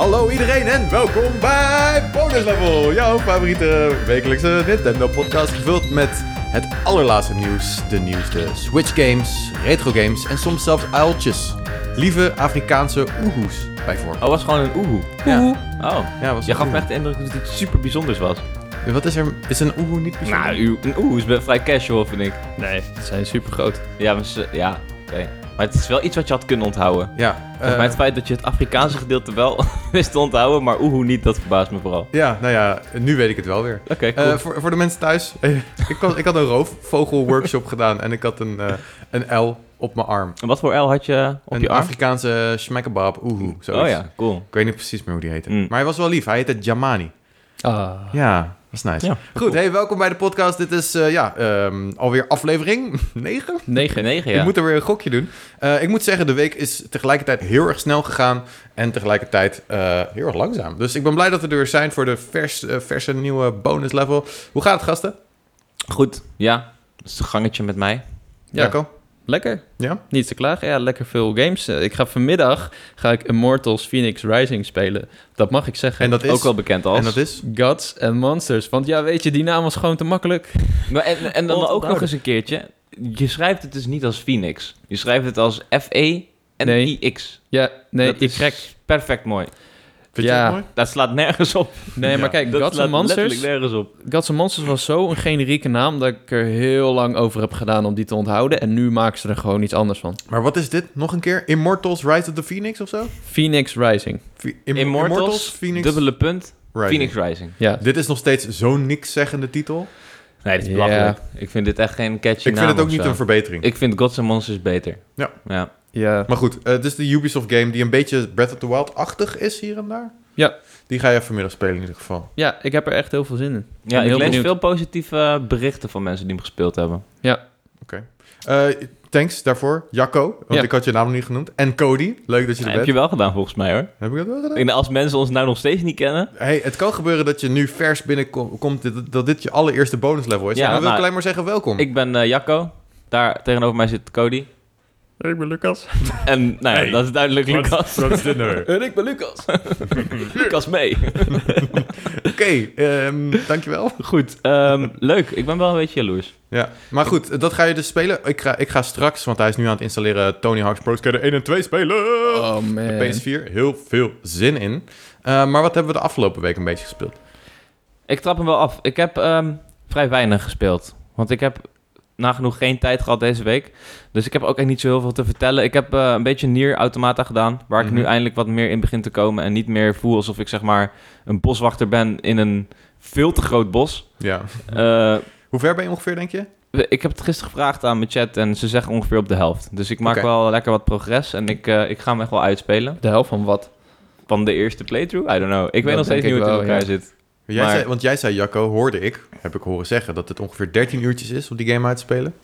Hallo iedereen en welkom bij Bonus Level, jouw favoriete wekelijkse Nintendo podcast gevuld met het allerlaatste nieuws, de nieuwste Switch games, retro games en soms zelfs uiltjes. Lieve Afrikaanse oehoes bijvoorbeeld. Oh, was gewoon een oehoe. Ja. Oh. Ja, was Je een gaf me echt de indruk dat het iets super bijzonders was. Wat is er? Is een oehoe niet bijzonder? Nou, een oehoe is wel vrij casual, vind ik. Nee, ze zijn super groot. Ja, maar, ze- ja oké. Maar het is wel iets wat je had kunnen onthouden. Ja, Volgens eh, het feit dat je het Afrikaanse gedeelte wel wist te onthouden, maar oehoe niet, dat verbaast me vooral. ja, nou ja, nu weet ik het wel weer. Oké, cool. Eh, voor, voor de mensen thuis, ik, had, ik had een roofvogelworkshop gedaan en ik had een, eh, een L op mijn arm. en wat voor L had je op een je arm? Afrikaanse schmeckebab, oehoe, zoiets. Oh ja, cool. Ik weet niet precies meer hoe die heette. Mm. Maar hij was wel lief, hij heette Jamani. Ah. Ja, is nice. Ja, Goed, hey, welkom bij de podcast. Dit is eh, ja, ehm, alweer aflevering 9. 9. 9, ja. Ik moet er weer een gokje doen. Eh, ik moet zeggen, de week is tegelijkertijd heel erg snel gegaan en tegelijkertijd eh, heel erg langzaam. Dus ik ben blij dat we er weer zijn voor de vers, verse nieuwe bonus level. Hoe gaat het, gasten? Goed, ja. Dat is een gangetje met mij. Ja, Jacco? Lekker. Ja? Niet te klagen. Ja, lekker veel games. Eh, Ik ga vanmiddag ga ik Immortals Phoenix Rising spelen. Dat mag ik zeggen. En dat is? Ook wel bekend als. En dat is? Gods and Monsters. Want ja, weet je, die naam was gewoon te makkelijk. Maar en, en dan ook nog eens een keertje. Je schrijft het dus niet als Phoenix. Je schrijft het als F-E en Nee. I-X. Ja, nee, dat ik is perfect mooi. Vind je Ja. het mooi? Dat slaat nergens op. Nee, Ja, maar kijk, Dat Gods slaat and Monsters... letterlijk nergens op. Gods and Monsters was zo een generieke naam dat ik er heel lang over heb gedaan om die te onthouden. En nu maken ze er gewoon iets anders van. Maar wat is dit? Nog een keer? Immortals Rise of the Phoenix of zo? Phoenix Rising. Im- Immortals, Phoenix dubbele punt, Rising. Phoenix Rising. Ja. Dit is nog steeds zo'n niks-zeggende titel. Nee, dit is Ja. belachelijk. Ik vind dit echt geen catchy Ik vind het ook of niet zo. een verbetering. Ik vind Gods and Monsters beter. Ja. Ja. Ja. Maar goed, eh, dit is de Ubisoft game die een beetje Breath of the Wild-achtig is hier en daar. Ja. Die ga je vanmiddag spelen in ieder geval. Ja, ik heb er echt heel veel zin in. Ja, ik heel lees benieuwd. veel positieve eh, berichten van mensen die hem gespeeld hebben. Ja. Eh, thanks daarvoor, Jacco, want Ja. ik had je naam nog niet genoemd. En Cody, leuk dat je er Ja, heb bent. je wel gedaan volgens mij hoor. Heb ik dat wel gedaan? En als mensen ons nou nog steeds niet kennen. Hey, het kan gebeuren dat je nu vers binnenkomt, dat, dit je allereerste bonus level is. Ja, dan wil ik nou, alleen maar zeggen welkom. Ik ben eh, Jacco. Daar tegenover mij zit Cody. Ik ben Lucas. En nou ja, Hey. dat is duidelijk Lucas. Nou? En ik ben Lucas. Lucas mee. Oké, ehm, dankjewel. Goed, ehm, leuk. Ik ben wel een beetje jaloers. Ja, maar goed, dat ga je dus spelen. Ik ga, ik ga straks, want hij is nu aan het installeren, Tony Hawk's Pro Skater 1 en 2 spelen. Oh man. De PS4, heel veel zin in. Eh, maar wat hebben we de afgelopen week een beetje gespeeld? Ik trap hem wel af. Ik heb ehm, vrij weinig gespeeld. Want ik heb nagenoeg geen tijd gehad deze week. Dus ik heb ook echt niet zo heel veel te vertellen. Ik heb eh, een beetje Nier Automata gedaan. Waar ik Mhm. nu eindelijk wat meer in begin te komen. En niet meer voel alsof ik zeg maar een boswachter ben in een veel te groot bos. Ja. Eh, Hoe ver ben je ongeveer, denk je? ik heb het gisteren gevraagd aan mijn chat. En ze zeggen ongeveer op de helft. Dus ik maak wel lekker wat progress. En ik, eh, ik ga hem echt wel uitspelen. De helft van wat? Van de eerste playthrough? I don't know. Ik weet nog steeds niet hoe het in wel, elkaar ja. zit. Jij Maar- zei, want jij zei, Jacco, hoorde ik, heb ik horen zeggen, dat het ongeveer 13 uurtjes is om die game uit te spelen.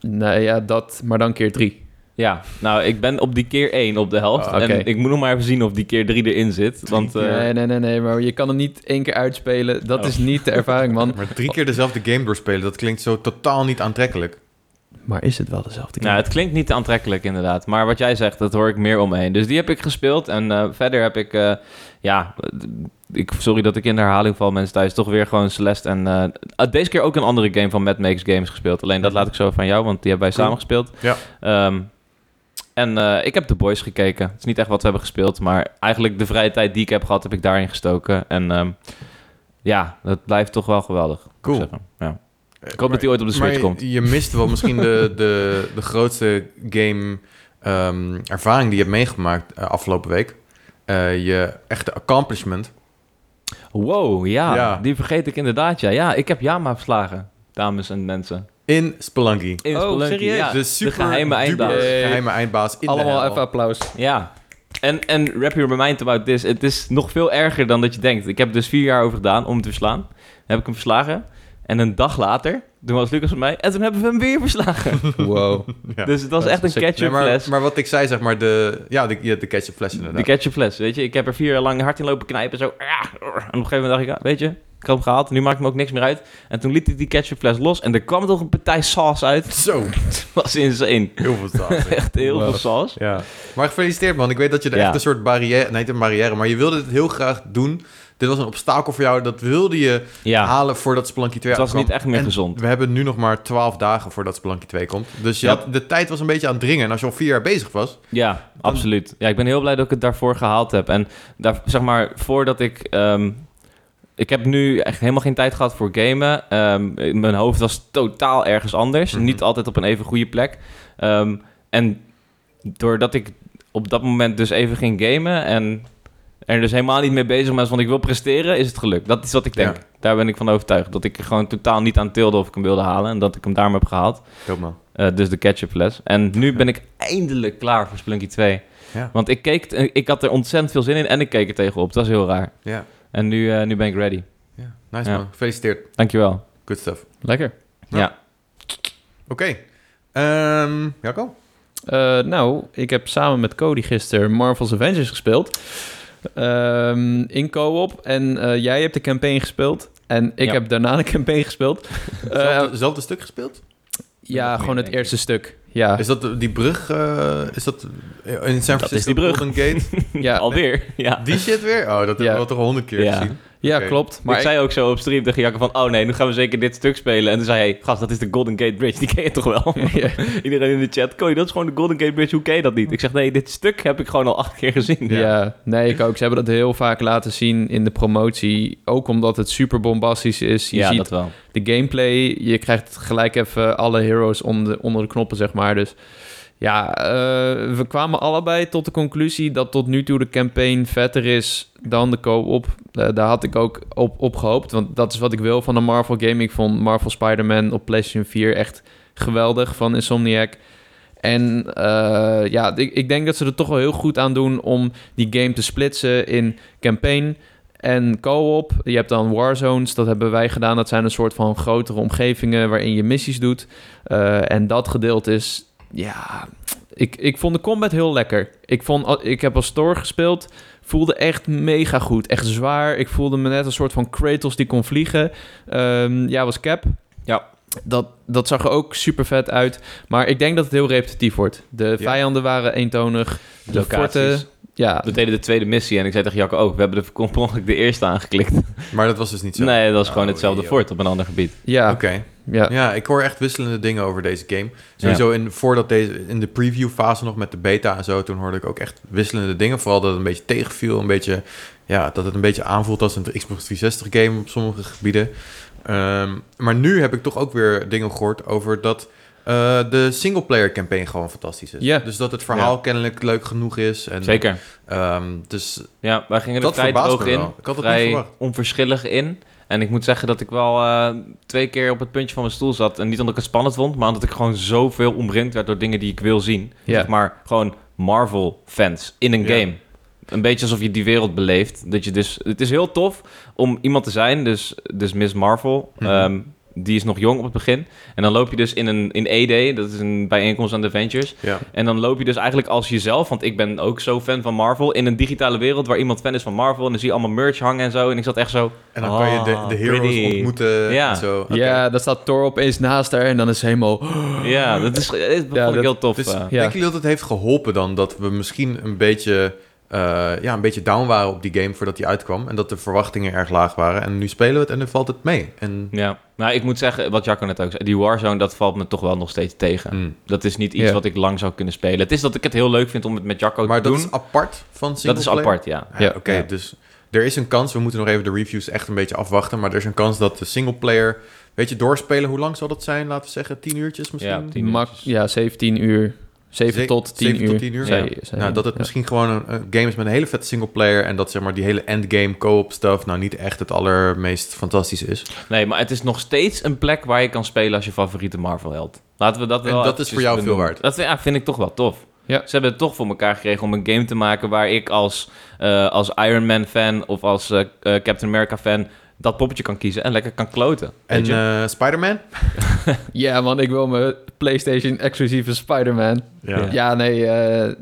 Nee, ja, dat, maar dan keer drie. Ja, nou, ik ben op die keer 1 op de helft. Ah. En ik moet nog maar even zien of die keer 3 erin zit. Want eh, nee, nee, nee, nee, maar je kan hem niet één keer uitspelen. Dat Oh. is niet de ervaring, man. Maar drie keer dezelfde game doorspelen, dat klinkt zo totaal niet aantrekkelijk. Maar is het wel dezelfde nou, het klinkt niet aantrekkelijk inderdaad. Maar wat jij zegt, dat hoor ik meer omheen. Dus die heb ik gespeeld. En eh, verder heb ik, eh, ja, ik, sorry dat ik in de herhaling val mensen thuis. Toch weer gewoon Celeste. En eh, deze keer ook een andere game van Mad Makes Games gespeeld. Alleen dat laat ik zo van jou, want die hebben wij Cool. samen gespeeld. Ja. Ehm, en eh, ik heb The Boys gekeken. Het is niet echt wat we hebben gespeeld, maar eigenlijk de vrije tijd die ik heb gehad, heb ik daarin gestoken. En ehm, ja, dat blijft toch wel geweldig. Cool. Ja. Ik hoop dat hij ooit op de Switch maar komt. je mist wel misschien de, de, de grootste game ehm, ervaring die je hebt meegemaakt eh, afgelopen week. Eh, je echte accomplishment. Wow, ja, Ja. die vergeet ik inderdaad. Ja, ja ik heb Yama verslagen, dames en mensen. In Spelunky. In Oh, Spelunky, serieus? Ja, de super geheime eindbaas. Yay. geheime eindbaas in Allemaal even applaus. Ja. En, en wrap your mind about this. Het is nog veel erger dan dat je denkt. Ik heb er dus vier jaar over gedaan om hem te verslaan. Dan heb ik hem verslagen. En een dag later, toen was Lucas bij mij. En toen hebben we hem weer verslagen. Wow. Ja. Dus het was Dat echt een sick. Nee, ketchup maar, fles. maar wat ik zei, zeg maar, de, ja, de, ja, de ketchup fles De inderdaad. ketchup fles, weet je. Ik heb er vier jaar lang hard in lopen knijpen. Zo. En op een gegeven moment dacht ik, weet je, ik heb hem gehaald. Nu maakt me ook niks meer uit. En toen liet ik die ketchup fles los. En er kwam toch een partij saus uit. Zo, Het was insane. heel veel saus. Echt heel Wow. veel saus. ja. Maar gefeliciteerd man, ik weet dat je er Ja. echt een soort barrière, nee niet een barrière, maar je wilde het heel graag doen. Dit was een obstakel voor jou, dat wilde je Ja, halen voordat Spelunky 2 het was uitkwam. niet echt meer En gezond. We hebben nu nog maar 12 dagen voordat Spelunky 2 komt. Dus je Ja. had, de tijd was een beetje aan het dringen. En als je al vier jaar bezig was... Ja, absoluut. Ja, ik ben heel blij dat ik het daarvoor gehaald heb. En daar, zeg maar, voordat ik... ehm, ik heb nu echt helemaal geen tijd gehad voor gamen. Ehm, mijn hoofd was totaal ergens anders. Mhm. Niet altijd op een even goede plek. Ehm, en doordat ik op dat moment dus even ging gamen... en er dus helemaal niet mee bezig was, want ik wil presteren, is het gelukt. Dat is wat ik denk. Ja. Daar ben ik van overtuigd. Dat ik er gewoon totaal niet aan tilde of ik hem wilde halen. En dat ik hem daarom heb gehaald. Eh, dus de ketchupfles. En nu ben ik eindelijk klaar voor Splunky 2. Ja. Want ik, keek, ik had er ontzettend veel zin in en ik keek er tegenop. Dat is heel raar. Ja. En nu, eh, nu ben ik ready. ja. Nice Ja. man. Gefeliciteerd. Dankjewel. Good stuff. Lekker. Ja. Ja. Oké. Ehm Jacco? Eh, nou, ik heb samen met Cody gisteren Marvel's Avengers gespeeld. Ehm, in co-op. En eh, jij hebt de campaign gespeeld. En ik Ja. heb daarna de campaign gespeeld. Eh, Zelfde, zelfde stuk gespeeld? ja, gewoon het eerste stuk. Ja, Is dat die brug? eh, is dat in San Francisco? is die brug. Golden Gate? ja, Alweer. Ja. Die shit weer? Oh, dat hebben we al toch al honderd keer Ja. gezien. Ja klopt. Maar ik zei ook zo op stream tegen Jacco van... Oh nee, nu gaan we zeker dit stuk spelen. En toen zei hij... Gast, dat is de Golden Gate Bridge. Die ken je toch wel? Ja. Iedereen in de chat. Kooi, dat is gewoon de Golden Gate Bridge. Hoe ken je dat niet? Ik zeg, nee, dit stuk heb ik gewoon al acht keer gezien. Ja. nee, ik ook. Ze hebben dat heel vaak laten zien in de promotie. Ook omdat het super bombastisch is. Je Ja, ziet dat wel. de gameplay. Je krijgt gelijk even alle heroes onder de, onder de knoppen, zeg maar. Dus ja, eh, we kwamen allebei tot de conclusie dat tot nu toe de campaign vetter is dan de co-op. Eh, daar had ik ook op, op gehoopt, want dat is wat ik wil van een Marvel game. Ik vond Marvel Spider-Man op PlayStation 4 echt geweldig van Insomniac. En eh, ja, ik, ik denk dat ze er toch wel heel goed aan doen om die game te splitsen in campaign en co-op. Je hebt dan warzones, dat hebben wij gedaan. Dat zijn een soort van grotere omgevingen waarin je missies doet. En dat gedeelte is, ja, ik, ik vond de combat heel lekker. Ik, vond, ik heb als Thor gespeeld, voelde echt mega goed. Echt zwaar. Ik voelde me net een soort van Kratos die kon vliegen. Ehm, ja, was Cap. Ja. Dat, dat zag er ook super vet uit. Maar ik denk dat het heel repetitief wordt. De Ja. vijanden waren eentonig. De Locaties. forten... Ja, We deden de tweede missie en ik zei tegen Jacco... Oh, we hebben de, de eerste aangeklikt. Maar dat was dus niet zo. Nee, dat was gewoon Oh, hetzelfde fort op een ander gebied. ja, Oké. Ja. Ja, ik hoor echt wisselende dingen over deze game. Sowieso in, voordat deze, in de preview fase nog met de beta en zo, toen hoorde ik ook echt wisselende dingen. Vooral dat het een beetje tegenviel, een beetje, ja, dat het een beetje aanvoelt als een Xbox 360 game op sommige gebieden. Ehm, maar nu heb ik toch ook weer dingen gehoord over dat eh, de singleplayer campaign gewoon fantastisch is. Ja. Dus dat het verhaal kennelijk leuk genoeg is. En, Zeker. ehm, dus Ja, wij gingen er vrij droog in. Ik had vrij onverschillig in. En ik moet zeggen dat ik wel eh, twee keer op het puntje van mijn stoel zat. En niet omdat ik het spannend vond, maar omdat ik gewoon zoveel omringd werd door dingen die ik wil zien. Ja. Zeg maar gewoon Marvel-fans in een game. Een beetje alsof je die wereld beleeft. Dat je dus, het is heel tof om iemand te zijn, dus, dus Miss Marvel. Ehm, die is nog jong op het begin. En dan loop je dus in een in E-Day, dat is een bijeenkomst aan de Avengers. ja. En dan loop je dus eigenlijk als jezelf, want ik ben ook zo fan van Marvel, in een digitale wereld waar iemand fan is van Marvel. En dan zie je allemaal merch hangen en zo. En ik zat echt zo. En dan kan je de, Ah, de heroes pretty. ontmoeten Ja. en zo. Oké. Ja, daar staat Thor opeens naast haar en dan is helemaal... Ja, dat is dat vond Ja, ik dat- heel tof. Dus eh. Ja. denk jullie dat het heeft geholpen dan dat we misschien een beetje, eh, ja, een beetje down waren op die game voordat die uitkwam en dat de verwachtingen erg laag waren en nu spelen we het en nu valt het mee. En, Ja, nou ik moet zeggen, wat Jacco net ook zei, die Warzone, dat valt me toch wel nog steeds tegen. Mm. Dat is niet iets wat ik lang zou kunnen spelen. Het is dat ik het heel leuk vind om het met Jacco Maar te dat doen. is apart van dat is apart, ja. Ja, Ja. Oké, Ja. dus er is een kans, we moeten nog even de reviews echt een beetje afwachten, maar er is een kans dat de singleplayer, weet je, doorspelen, hoe lang zal dat zijn? Laten we zeggen 10 uurtjes misschien? Ja, 10 Mak uurtjes. ja, 17 uur. 7 Ze- tot 10 7 uur. tot 10 uur? Zei- Ja. zei- Nou, dat het ja. misschien gewoon een, een game is met een hele vette singleplayer en dat zeg maar die hele endgame co-op stuff nou niet echt het allermeest fantastische is. Nee, maar het is nog steeds een plek waar je kan spelen als je favoriete Marvel-held. Laten we dat En wel dat is voor jou veel waard. Dat ja, vind ik toch wel tof. Ja. Ze hebben het toch voor elkaar gekregen om een game te maken waar ik als, eh, als Iron Man fan of als eh, eh, Captain America fan dat poppetje kan kiezen en lekker kan kloten. En eh, Spider-Man? Ja, man, ik wil mijn PlayStation-exclusieve Spider-Man. Ja, nee, eh,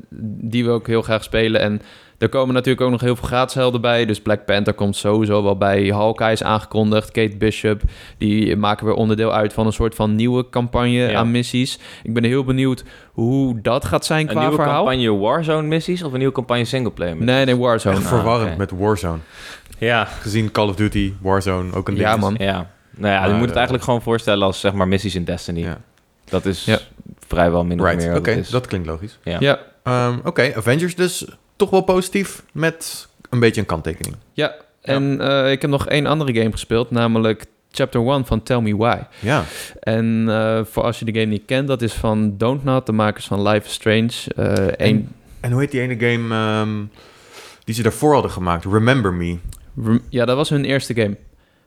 die wil ik heel graag spelen. En er komen natuurlijk ook nog heel veel graatshelden bij. Dus Black Panther komt sowieso wel bij. Hawkeye is aangekondigd. Kate Bishop, die maken weer onderdeel uit van een soort van nieuwe campagne Ja. aan missies. Ik ben heel benieuwd hoe dat gaat zijn een qua nieuwe verhaal. campagne Warzone missies of een nieuwe campagne singleplayer? missies? Nee, nee, Warzone. Echt Ah, verwarrend oké. met Warzone. Ja. Gezien Call of Duty, Warzone ook een ding Ja, man. Ja. Nou ja, je moet het eh, eigenlijk gewoon voorstellen als zeg maar missies in Destiny. Ja. Dat is Ja. vrijwel min of Right, meer oké, dat klinkt logisch. Ja. Ja, Ehm, oké, Avengers dus toch wel positief met een beetje een kanttekening. ja. En eh, ik heb nog één andere game gespeeld, namelijk Chapter 1 van Tell Me Why. Ja, En eh, voor als je de game niet kent, dat is van Don't Not, de makers van Life is Strange. Eh één- en hoe heet die ene game ehm, die ze daarvoor hadden gemaakt? Remember Me. Ja, dat was hun eerste game.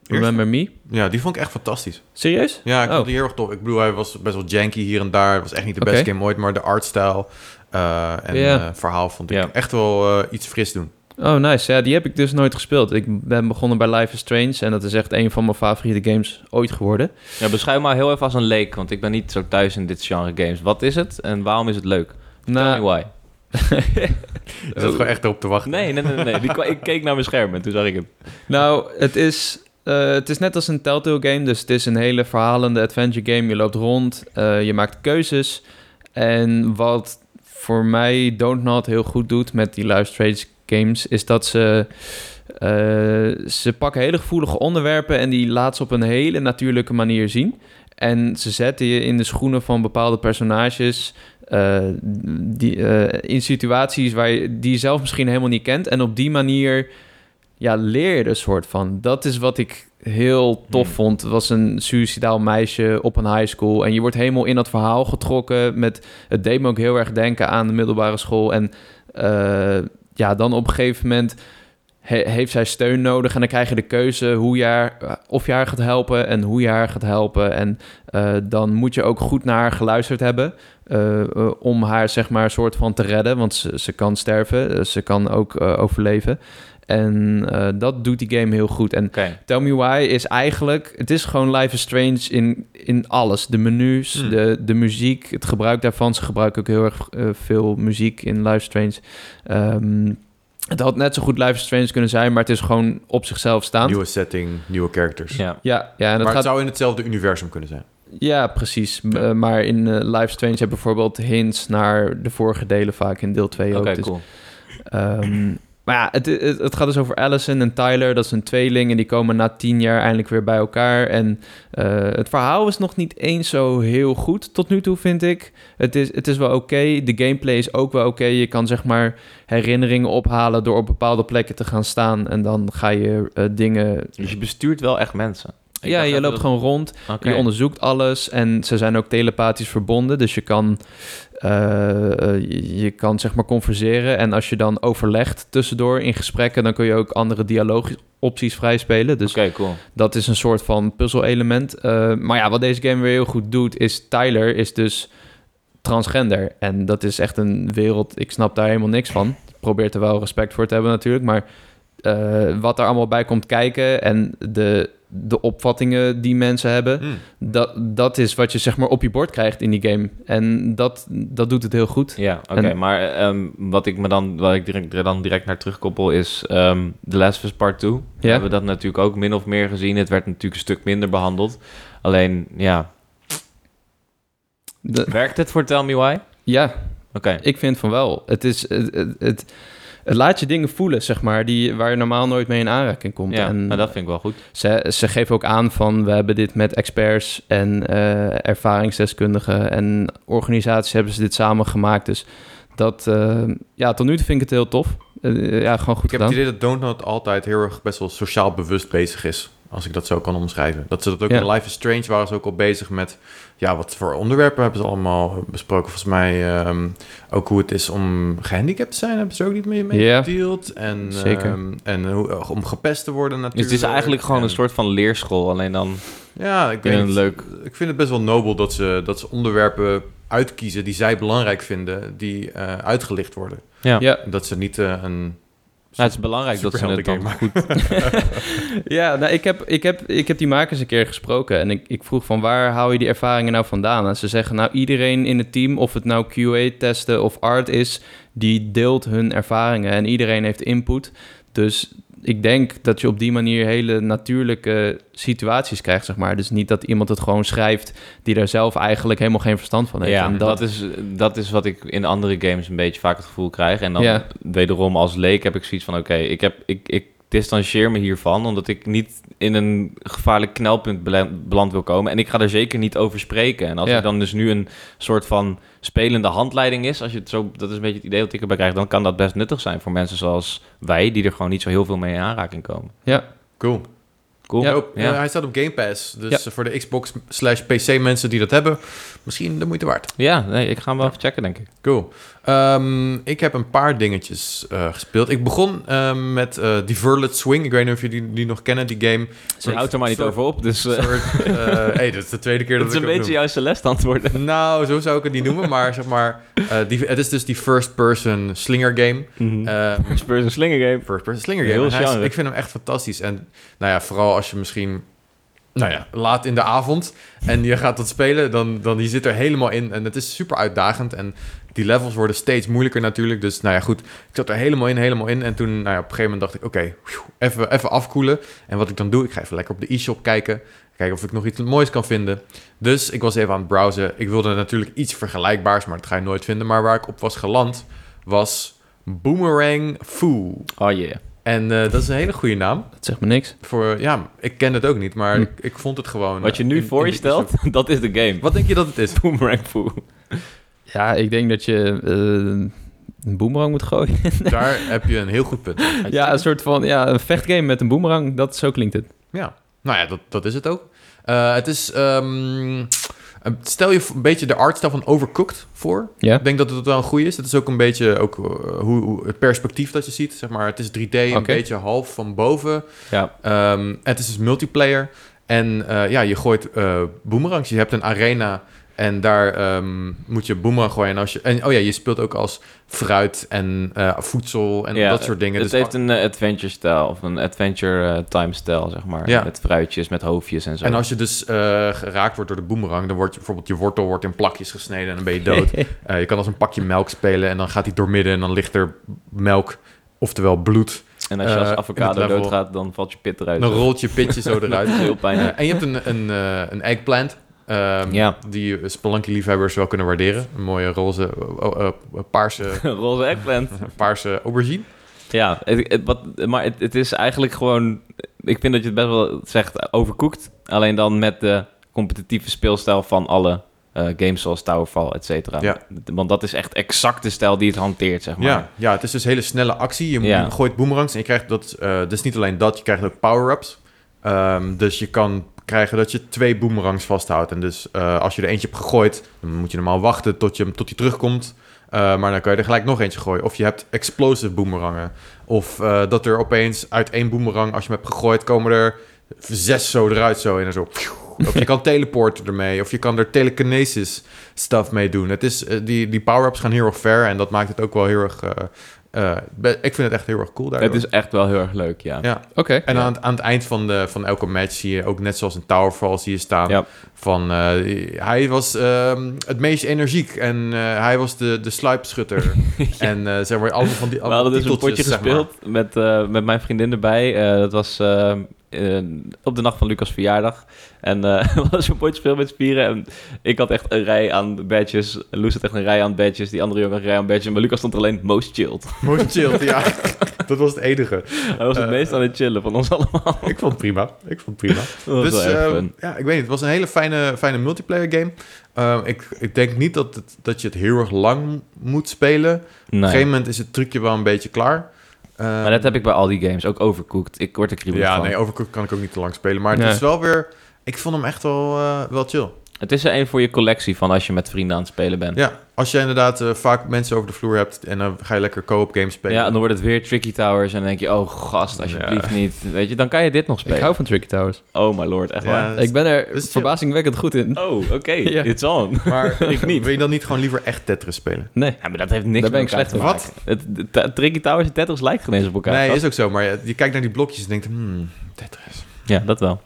Remember Me? Ja, die vond ik echt fantastisch. Serieus? Ja, ik Oh. vond die heel erg tof. Ik bedoel, hij was best wel janky hier en daar. Het was echt niet de beste game ooit, maar de artstyle eh en eh, verhaal vond ik echt wel eh, iets fris doen. Oh, nice. Ja, die heb ik dus nooit gespeeld. Ik ben begonnen bij Life is Strange en dat is echt een van mijn favoriete games ooit geworden. Ja, beschrijf maar heel even als een leek, want ik ben niet zo thuis in dit genre games. Wat is het en waarom is het leuk? Tell me Nou, why. Ik zat gewoon echt erop te wachten. Nee, nee, nee. nee. Die, ik keek naar mijn scherm en toen zag ik hem. nou, het is, eh, het is net als een Telltale game. Dus het is een hele verhalende adventure game. Je loopt rond, eh, je maakt keuzes. En wat voor mij Don't Not heel goed doet met die Life is Strange games... is dat ze... eh, ze pakken hele gevoelige onderwerpen en die laten ze op een hele natuurlijke manier zien. En ze zetten je in de schoenen van bepaalde personages. Eh, die, eh, in situaties waar je, die je zelf misschien helemaal niet kent. En op die manier ja, leer je er een soort van. Dat is wat ik heel tof Hmm. vond. Het was een suicidaal meisje op een high school. En je wordt helemaal in dat verhaal getrokken. Met, het deed me ook heel erg denken aan de middelbare school. En eh, ja, dan op een gegeven moment he- heeft zij steun nodig. En dan krijg je de keuze hoe je haar, of je haar gaat helpen en hoe je haar gaat helpen. En dan moet je ook goed naar haar geluisterd hebben. Eh, eh, om haar zeg maar een soort van te redden. Want ze, ze kan sterven, eh, ze kan ook eh, overleven. En eh, dat doet die game heel goed. En. Tell Me Why is eigenlijk... Het is gewoon Life is Strange in, in alles. De menus, Hmm. de, de muziek, het gebruik daarvan. Ze gebruiken ook heel erg eh, veel muziek in Life is Strange. Ehm, het had net zo goed Life is Strange kunnen zijn... maar het is gewoon op zichzelf staand. Nieuwe setting, nieuwe characters. Ja. Ja, ja, en dat maar gaat... het zou in hetzelfde universum kunnen zijn. Ja, precies. Eh, maar in eh, Life is Strange heb je bijvoorbeeld hints naar de vorige delen vaak in deel 2 Oké, ook. Dus, cool. ehm, maar ja, het, het, het gaat dus over Allison en Tyler. Dat is een tweeling en die komen na tien jaar eindelijk weer bij elkaar. En eh, het verhaal is nog niet eens zo heel goed tot nu toe, vind ik. Het is, het is wel oké. De gameplay is ook wel oké. Je kan zeg maar herinneringen ophalen door op bepaalde plekken te gaan staan. En dan ga je eh, dingen... Dus je bestuurt wel echt mensen. Ik ja, je loopt dat- gewoon rond. Je onderzoekt alles en ze zijn ook telepathisch verbonden. Dus je kan, eh, eh, je, je kan zeg maar converseren. En als je dan overlegt tussendoor in gesprekken, dan kun je ook andere dialoogopties vrijspelen. Dus cool. dat is een soort van puzzel-element. Eh, maar ja, wat deze game weer heel goed doet, is Tyler is dus transgender. En dat is echt een wereld, ik snap daar helemaal niks van. Ik probeer er wel respect voor te hebben natuurlijk, maar wat er allemaal bij komt kijken en de, de opvattingen die mensen hebben, Hmm. dat, dat is wat je zeg maar op je bord krijgt in die game. En dat, dat doet het heel goed. Ja, oké. Maar ehm, wat ik me dan, wat ik direct, er dan direct naar terugkoppel is ehm The Last of Us Part 2. We Ja. hebben dat natuurlijk ook min of meer gezien. Het werd natuurlijk een stuk minder behandeld. Alleen, ja, De- werkt het voor Tell Me Why? ja, Oké. ik vind van wel. Het, is, het, het, het, het laat je dingen voelen, zeg maar, die, waar je normaal nooit mee in aanraking komt. Ja, en nou, dat vind ik wel goed. Ze, ze geven ook aan van we hebben dit met experts en eh, ervaringsdeskundigen en organisaties hebben ze dit samen gemaakt. Dus dat, eh, ja, tot nu toe vind ik het heel tof. Eh, ja, gewoon goed Ik heb het idee dat Don't Not altijd heel erg best wel sociaal bewust bezig is. Als ik dat zo kan omschrijven. Dat ze dat ook Ja. in Life is Strange waren ze ook al bezig met... Ja, wat voor onderwerpen hebben ze allemaal besproken. Volgens mij ehm, ook hoe het is om gehandicapt te zijn. Hebben ze ook niet mee, mee Ja. gedeeld. En, Zeker. ehm, en hoe, om gepest te worden Dus natuurlijk. het is eigenlijk gewoon En- een soort van leerschool. Alleen dan Ja, ik vind weet het leuk. Ik vind het best wel nobel dat ze, dat ze onderwerpen uitkiezen... die zij belangrijk vinden, die eh, uitgelicht worden. Ja. Ja, Dat ze niet eh, een Nou, het is belangrijk dat ze het dan goed... Ja, nou, ik, heb, ik, heb, ik heb die makers een keer gesproken en ik, ik vroeg van waar hou je die ervaringen nou vandaan? En ze zeggen nou iedereen in het team, of het nou QA-testen of art is, die deelt hun ervaringen en iedereen heeft input. Dus ik denk dat je op die manier hele natuurlijke situaties krijgt, zeg maar. Dus niet dat iemand het gewoon schrijft die daar zelf eigenlijk helemaal geen verstand van heeft. Ja, En dat, is, dat is wat ik in andere games een beetje vaak het gevoel krijg. En dan Ja. wederom als leek heb ik zoiets van... oké, ik ik, ik, ik distancieer me hiervan... omdat ik niet in een gevaarlijk knelpunt bela- beland wil komen. En ik ga er zeker niet over spreken. En als Ja. er dan dus nu een soort van spelende handleiding is... Als je het zo, dat is een beetje het idee dat ik erbij krijg... dan kan dat best nuttig zijn voor mensen zoals wij... die er gewoon niet zo heel veel mee in aanraking komen. Ja, Cool. Cool. Ja. Oh, eh, hij staat op Game Pass. Dus voor de Xbox slash PC mensen die dat hebben, misschien de moeite waard. Ja, nee, ik ga hem wel even checken, denk ik. Cool. Ehm, ik heb een paar dingetjes eh, gespeeld. Ik begon ehm, met eh Diverlet Swing. Ik weet niet of jullie die, die nog kennen, die game. Ze houdt er maar niet over op, dus... eh, Soort, hey, dat is de tweede keer dat, dat is ik een het beetje noem. jouw Celeste antwoord. Nou, zo zou ik het niet noemen, maar zeg maar... die, het is dus die first-person slinger game. Spurs een slinger game. first person slinger game. Heel is- ik vind hem echt fantastisch. En nou ja, vooral als je misschien, nou ja, laat in de avond en je gaat dat spelen, dan, dan die zit er helemaal in. En het is super uitdagend. En die levels worden steeds moeilijker natuurlijk. Dus nou ja, goed. Ik zat er helemaal in, helemaal in. En toen, nou ja, op een gegeven moment dacht ik, oké, even, even afkoelen. En wat ik dan doe, ik ga even lekker op de e-shop kijken. Kijken of ik nog iets moois kan vinden. Dus ik was even aan het browsen. Ik wilde natuurlijk iets vergelijkbaars, maar dat ga je nooit vinden. Maar waar ik op was geland, was Boomerang Foo. Oh yeah. En eh, dat is een hele goede naam. dat zegt me niks. Voor, ja, ik ken het ook niet, maar Hm. ik, ik vond het gewoon... Wat je eh, nu in- voor je stelt, dat is de game. Wat denk je dat het is? Boomerang Foo. Ja, ik denk dat je eh, een boomerang moet gooien. Daar heb je een heel goed punt. ja, een soort van ja, een vechtgame met een boomerang. Dat, zo klinkt het. Ja, nou ja, dat, dat is het ook. Eh, het is... ehm, eh, stel je een beetje de artstyle van Overcooked voor. Ja, Ik denk dat het wel een goede is. Het is ook een beetje ook, hoe, hoe, het perspectief dat je ziet. Zeg maar, het is 3D, een beetje half van boven. Ja, Ehm, het is dus multiplayer. En eh, ja, je gooit eh boomerangs. Je hebt een arena en daar ehm, moet je boomerang gooien. En, als je, en oh ja, je speelt ook als fruit en eh, voedsel en ja, dat soort dingen. Het Dus heeft een eh, adventure-stijl, of een adventure-time-stijl, zeg maar. Ja. Met fruitjes, met hoofdjes en zo. En als je dus eh, geraakt wordt door de boomerang, dan wordt je, bijvoorbeeld je wortel wordt in plakjes gesneden en dan ben je dood. Eh, je kan als een pakje melk spelen en dan gaat hij doormidden en dan ligt er melk, oftewel bloed. En als je als eh, avocado level- doodgaat, dan valt je pit eruit. Dan rolt je pitje zo eruit. Heel Eh, pijnlijk. en je hebt een, een, eh, een eggplant. Ehm, Ja. Die Spelunky-liefhebbers wel kunnen waarderen. Een mooie roze, oh, oh, oh, paarse, Roze eggplant. paarse aubergine. Ja, het, het- wat, maar het, het is eigenlijk gewoon... Ik vind dat je het best wel zegt overkoekt. Alleen dan met de competitieve speelstijl van alle eh, games zoals Towerfall, et cetera. Ja. Want dat is echt exact de stijl die het hanteert, zeg maar. Ja, ja, het is dus hele snelle actie. Je Ja. gooit boomerangs en je krijgt dat... eh dus niet alleen dat, je krijgt ook power-ups. Ehm, dus je kan krijgen dat je twee boomerangs vasthoudt. En dus eh, als je er eentje hebt gegooid, dan moet je normaal wachten tot, je, tot die terugkomt. Eh, maar dan kan je er gelijk nog eentje gooien. Of je hebt explosive boomerangen. Of eh, dat er opeens uit één boomerang, als je hem hebt gegooid, komen er zes zo eruit zo. En dan zo... Of je kan teleporten ermee. Of je kan er telekinesis stuff mee doen. Het is, die, die power-ups gaan heel erg ver. En dat maakt het ook wel heel erg... eh, ik vind het echt heel erg cool daardoor. Het is echt wel heel erg leuk, ja. Ja, Oké. en Ja. aan, het- aan het eind van, de, van elke match zie je ook net zoals in Towerfall zie je staan Ja. van eh, hij was ehm, het meest energiek en eh, hij was de, de sluipschutter. En eh zeg maar allemaal van die We hadden dus een potje maar. gespeeld met, eh, met mijn vriendin erbij. Eh, dat was eh, eh, op de nacht van Lucas' verjaardag. En eh we hadden zo'n potje gespeeld met spieren. En ik had echt een rij aan badges. Loes had echt een rij aan badges. Die andere jongen een rij aan badges. Maar Lucas stond alleen most chilled. Most chilled, ja. Dat was het enige. Hij was het Eh, meest aan het chillen van ons allemaal. Ik vond het prima. Ik vond het prima. Dat was dus ehm, ja, ik weet niet. Het was een hele fijne, fijne multiplayer game. Ehm, ik, ik denk niet dat, het, dat je het heel erg lang moet spelen. Op een Nee. gegeven moment is het trucje wel een beetje klaar. Ehm, Maar dat heb ik bij al die games. Ook overcooked. Ik word er kriebelig Ja, van. nee, Overcooked kan ik ook niet te lang spelen. Maar het Nee. is wel weer... Ik vond hem echt wel, eh, wel chill. Het is er een voor je collectie van als je met vrienden aan het spelen bent. Ja, als je inderdaad eh, vaak mensen over de vloer hebt en dan ga je lekker co-op games spelen. Ja, en dan wordt het weer Tricky Towers en dan denk je, oh gast, alsjeblieft niet. Weet je, dan kan je dit nog spelen. Ik hou van Tricky Towers. Oh my lord, echt Ja, waar. is- Ik ben er verbazingwekkend goed in. Oh, oké, Ja. it's on. Maar Ik niet. wil je dan niet gewoon liever echt Tetris spelen? Nee. Ja, maar dat heeft niks Daar ben met ik elkaar slecht te maken. Het, Tricky Towers en Tetris lijken geen eens op elkaar. nee, gast. is ook zo. Maar je, je kijkt naar die blokjes en denkt, hmm, Tetris. Ja, dat wel.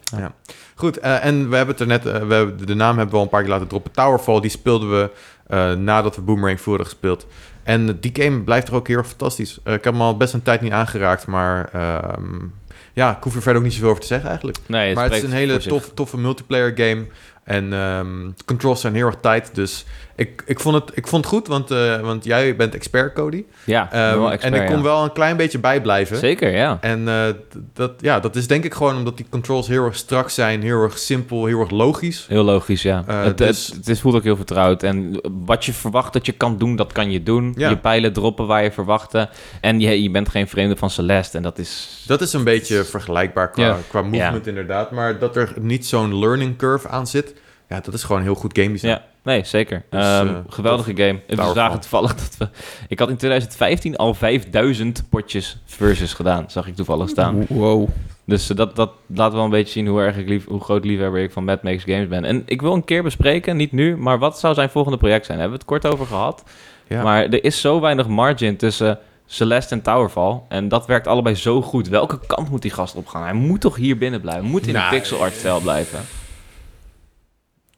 Goed, eh, en we hebben het er net, eh, we hebben, de naam hebben we al een paar keer laten droppen. Towerfall, die speelden we eh, nadat we Boomerang hadden gespeeld. En die game blijft er ook heel fantastisch. Ik heb hem al best een tijd niet aangeraakt, maar ehm, ja, ik hoef er verder ook niet zoveel over te zeggen eigenlijk. Nee, maar het is een hele tof, toffe multiplayer game. En ehm, de controls zijn heel erg tight, dus ik, ik, vond, het, ik vond het goed, want, eh, want jij bent expert, Cody. Ja, Ehm, wel expert, en ik kon ja. wel een klein beetje bijblijven. Zeker, ja. En eh, dat, ja, dat is denk ik gewoon omdat die controls heel erg strak zijn, heel erg simpel, heel erg logisch. Heel logisch, ja. Eh, het, dus- het, het is, voelt ook heel vertrouwd. En wat je verwacht dat je kan doen, dat kan je doen. Ja. Je pijlen droppen waar je verwachtte. En je, je bent geen vreemde van Celeste. En dat is... Dat is een beetje vergelijkbaar qua, Ja. qua movement inderdaad. Maar dat er niet zo'n learning curve aan zit, ja, dat is gewoon heel goed game design. Ja, nee, zeker. Dus, Ehm, eh, geweldige game. We zagen toevallig dat we... Ik had in 2015 al 5000 potjes versus gedaan, zag ik toevallig staan. Wow. Dus eh, dat, dat laat wel een beetje zien hoe, erg ik lief, hoe groot liefhebber ik van Mad Makes Games ben. En ik wil een keer bespreken, niet nu, maar wat zou zijn volgende project zijn? Daar hebben we het kort over gehad. Ja. Maar er is zo weinig margin tussen Celeste en Towerfall. En dat werkt allebei zo goed. Welke kant moet die gast opgaan? Hij moet toch hier binnen blijven? Hij moet in Nou, de pixel art stijl blijven.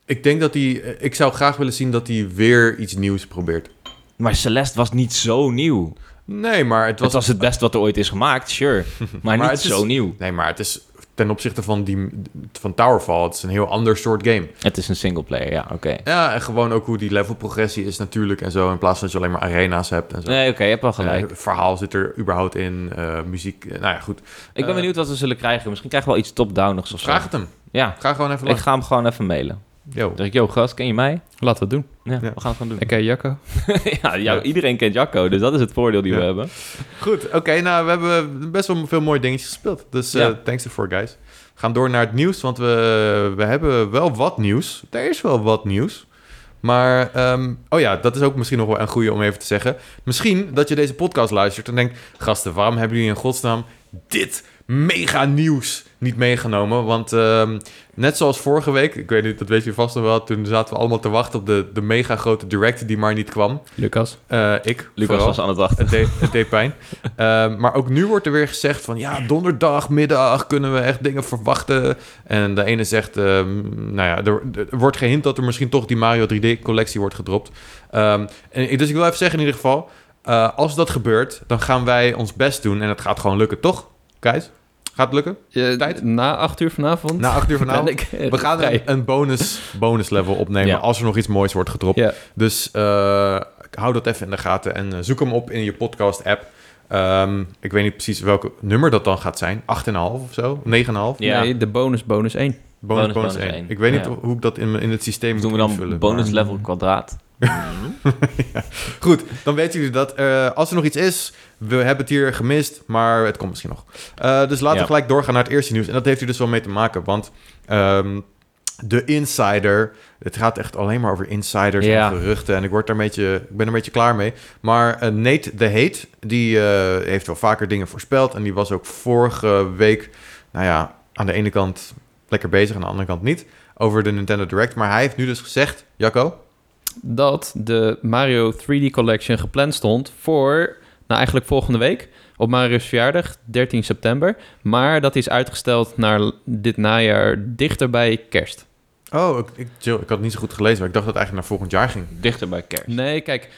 Ik denk dat hij, eh, ik zou graag willen zien dat hij weer iets nieuws probeert. Maar Celeste was niet zo nieuw. Nee, maar het was, Het was het beste wat er ooit is gemaakt, sure. Maar, Maar niet is- zo nieuw. Nee, maar het is ten opzichte van, die, van Towerfall, het is een heel ander soort game. Het is een singleplayer, ja, oké. Ja, en gewoon ook hoe die levelprogressie is natuurlijk en zo. In plaats van dat je alleen maar arena's hebt en zo. Nee, oké, je hebt wel Eh, gelijk. het verhaal zit er überhaupt in, eh, muziek. nou ja, goed. ik ben benieuwd wat we zullen krijgen. Misschien krijgen we wel iets top-downigs of zo. Vraag het hem. Ja, Ga gewoon even ik ga hem gewoon even mailen. Yo. Dan zeg ik, yo gast, ken je mij? Laten we het doen. Ja, Ja. we gaan het gewoon doen. Ik ken Jacco. ja, jou- iedereen kent Jacco, dus dat is het voordeel die we hebben. Goed, oké. nou, we hebben best wel veel mooie dingetjes gespeeld. Dus eh, Ja. thanks ervoor, guys. We gaan door naar het nieuws, want we, we hebben wel wat nieuws. Er is wel wat nieuws. Maar, ehm, oh ja, dat is ook misschien nog wel een goede om even te zeggen. Misschien dat je deze podcast luistert en denkt... Gasten, waarom hebben jullie in godsnaam dit mega nieuws niet meegenomen? Want ehm, net zoals vorige week, ik weet niet, dat weet je vast nog wel... toen zaten we allemaal te wachten op de, de mega grote direct die maar niet kwam. Lucas. Eh, ik, Lucas vooral. was aan het wachten. Het deed, het deed pijn. Ehm, maar ook nu wordt er weer gezegd van... ja, donderdagmiddag kunnen we echt dingen verwachten. En de ene zegt... ehm, nou ja, er, er wordt gehint dat er misschien toch die Mario 3D-collectie wordt gedropt. Ehm, en, dus ik wil even zeggen in ieder geval... eh, als dat gebeurt, dan gaan wij ons best doen. En het gaat gewoon lukken, toch? Keis? Gaat het lukken? Je- Tijd? Na acht uur vanavond. Na acht uur vanavond? eh, We gaan een, een bonus, bonus level opnemen Ja. als er nog iets moois wordt gedropt. Ja. Dus eh, hou dat even in de gaten en eh, zoek hem op in je podcast-app. Ehm, ik weet niet precies welk nummer dat dan gaat zijn. 8,5 of zo? 9,5? Ja. Nee, de bonus, bonus 1. Bonus, Bonus, bonus, bonus 1. één. Ik weet niet hoe ik dat in, mijn- in het systeem Doen we moet dan invullen. bonus maar- level kwadraat? Goed, dan weten jullie dat. Eh, als er nog iets is, we hebben het hier gemist, maar het komt misschien nog. Eh, dus laten Ja. we gelijk doorgaan naar het eerste nieuws. En dat heeft hier dus wel mee te maken, want ehm, de insider... Het gaat echt alleen maar over insiders Ja. en geruchten. En ik, word daar een beetje, ik ben er een beetje klaar mee. Maar eh, Nate de Hate, die heeft wel vaker dingen voorspeld. En die was ook vorige week, nou ja, aan de ene kant lekker bezig... aan de andere kant niet, over de Nintendo Direct. Maar hij heeft nu dus gezegd, Jacco... Dat de Mario 3D Collection gepland stond voor, nou eigenlijk volgende week, op Mario's verjaardag, 13 september. Maar dat is uitgesteld naar dit najaar dichter bij kerst. Oh, ik, ik, ik had het niet zo goed gelezen, maar ik dacht dat het eigenlijk naar volgend jaar ging. Dichter bij kerst. Nee, kijk,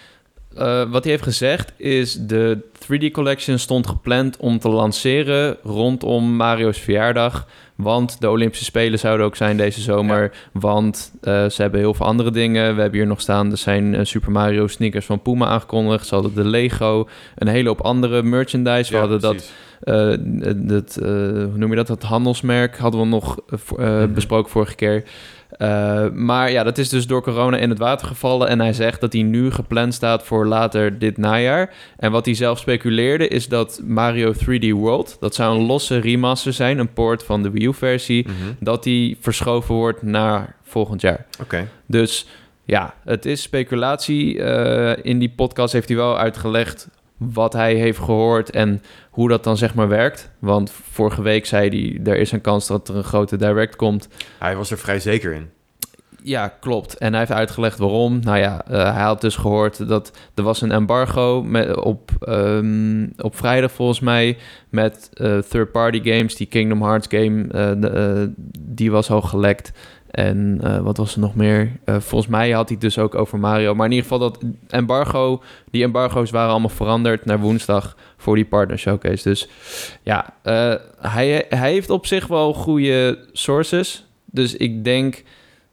eh, wat hij heeft gezegd is de 3D Collection stond gepland om te lanceren rondom Mario's verjaardag. Want de Olympische Spelen zouden ook zijn deze zomer. Want eh, ze hebben heel veel andere dingen. We hebben hier nog staan, er zijn eh, Super Mario sneakers van Puma aangekondigd. Ze hadden de Lego, een hele hoop andere merchandise. We Ja, hadden dat dat, hoe noem je dat? Dat handelsmerk hadden we nog Mhm. besproken vorige keer. Eh, maar ja, dat is dus door corona in het water gevallen. En hij zegt dat hij nu gepland staat voor later dit najaar. En wat hij zelf speculeerde is dat Mario 3D World... dat zou een losse remaster zijn, een port van de Wii U-versie... Mhm. dat die verschoven wordt naar volgend jaar. Oké. Dus ja, het is speculatie. Eh, in die podcast heeft hij wel uitgelegd wat hij heeft gehoord en hoe dat dan zeg maar werkt. Want vorige week zei hij, er is een kans dat er een grote direct komt. Hij was er vrij zeker in. Ja, klopt. En hij heeft uitgelegd waarom. Nou ja, eh, hij had dus gehoord dat er was een embargo met, op, ehm, op vrijdag volgens mij met eh, third-party games. Die Kingdom Hearts game, eh, die was al gelekt. En eh, wat was er nog meer? Eh, volgens mij had hij het dus ook over Mario. Maar in ieder geval dat embargo, die embargo's waren allemaal veranderd naar woensdag voor die partner showcase. Dus ja, eh, hij, hij heeft op zich wel goede sources. Dus ik denk,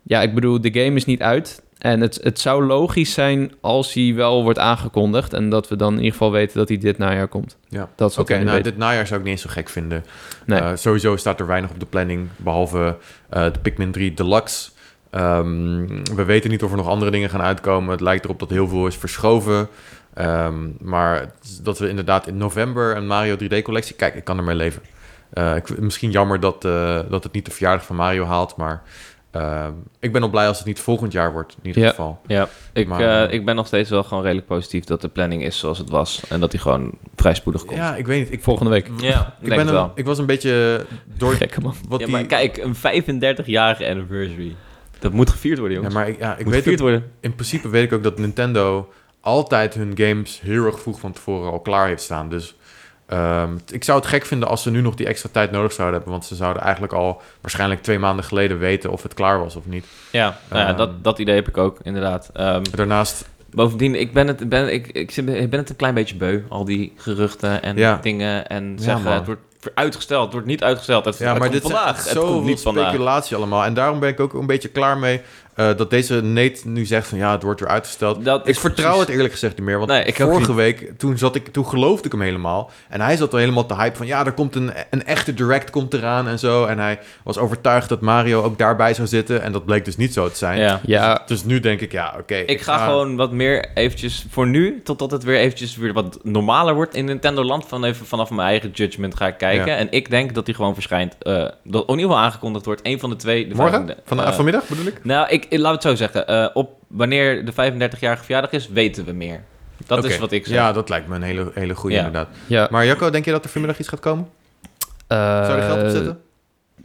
ja, ik bedoel, de game is niet uit. En het, het zou logisch zijn als hij wel wordt aangekondigd. En dat we dan in ieder geval weten dat hij dit najaar komt. Ja. Oké, nu nou, dit najaar zou ik niet eens zo gek vinden. Nee. Eh, sowieso staat er weinig op de planning, behalve eh, de Pikmin 3 Deluxe. Ehm, we weten niet of er nog andere dingen gaan uitkomen. Het lijkt erop dat heel veel is verschoven. Ehm, maar dat we inderdaad in november een Mario 3D-collectie... Kijk, ik kan ermee leven. Eh, ik, misschien jammer dat, dat het niet de verjaardag van Mario haalt, maar... ehm, ik ben al blij als het niet volgend jaar wordt, in ieder Ja. geval. Ja, ik, Maar- eh, ik ben nog steeds wel gewoon redelijk positief dat de planning is zoals het was. En dat die gewoon vrij spoedig komt. Ja, ik weet niet. Ik, Volgende week. Ja, ik, ben het een- wel. ik was een beetje door Gekke man. wat ja, die... maar kijk, een 35-jarige anniversary. Dat moet gevierd worden, ja, jongens. maar ik, ja, ik moet weet gevierd ook- worden. in principe weet ik ook dat Nintendo altijd hun games heel erg vroeg van tevoren al klaar heeft staan. Dus ehm, ik zou het gek vinden als ze nu nog die extra tijd nodig zouden hebben. Want ze zouden eigenlijk al waarschijnlijk twee maanden geleden weten of het klaar was of niet. Ja, nou ja Ehm. dat, dat idee heb ik ook, inderdaad. Ehm, Daarnaast, bovendien, ik ben, het, ben, ik, ik, ben het een klein beetje beu. Al die geruchten en Ja. dingen. En Ja, zeggen, man. het wordt uitgesteld, het wordt niet uitgesteld. Het, ja, het maar komt dit vandaag. is Het komt niet vandaag. speculatie allemaal. En daarom ben ik ook een beetje klaar mee eh, dat deze Nate nu zegt van ja, het wordt weer uitgesteld. Dat Ik vertrouw precies- het eerlijk gezegd niet meer. Want Nee, ik ook vorige week, toen, zat ik, toen geloofde ik hem helemaal. En hij zat al helemaal te hype van... ja, er komt een, een echte direct komt eraan en zo. En hij was overtuigd dat Mario ook daarbij zou zitten. En dat bleek dus niet zo te zijn. Ja. Ja, Dus nu denk ik, ja, oké. Ik ga gewoon wat meer eventjes voor nu, totdat het weer eventjes weer wat normaler wordt in Nintendo Land. Van even vanaf mijn eigen judgment ga ik kijken. Ja. En ik denk dat die gewoon verschijnt. eh dat in ieder geval aangekondigd wordt. Een van de twee. De Morgen? Van, eh, vanmiddag bedoel ik? Nou, ik, ik- laat het zo zeggen. Eh, op wanneer de 35-jarige verjaardag is, weten we meer. Dat is wat ik zeg. Ja, dat lijkt me een hele, hele goede Ja. inderdaad. ja. Maar Jacco, denk je dat er vanmiddag iets gaat komen? Zou je er geld op Eh, zetten?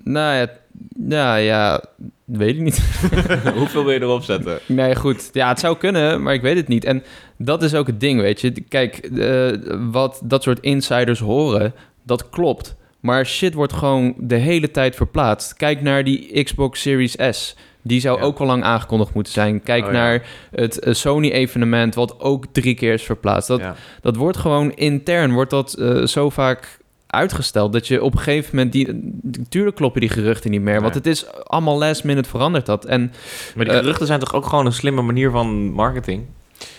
Nou ja, nou ja, weet ik niet. Hoeveel wil je erop zetten? Nee, goed. Ja, het zou kunnen, maar ik weet het niet. En dat is ook het ding, weet je. Kijk, eh, wat dat soort insiders horen, dat klopt. Maar shit wordt gewoon de hele tijd verplaatst. Kijk naar die Xbox Series S. Die zou Ja. ook al lang aangekondigd moeten zijn. Kijk Oh, ja. naar het eh, Sony-evenement, wat ook drie keer is verplaatst. Dat, ja. dat wordt gewoon intern, wordt dat eh, zo vaak uitgesteld... dat je op een gegeven moment... Die, tuurlijk kloppen die geruchten niet meer... want het is allemaal last minute veranderd dat. En Maar die Eh, geruchten zijn toch ook gewoon een slimme manier van marketing?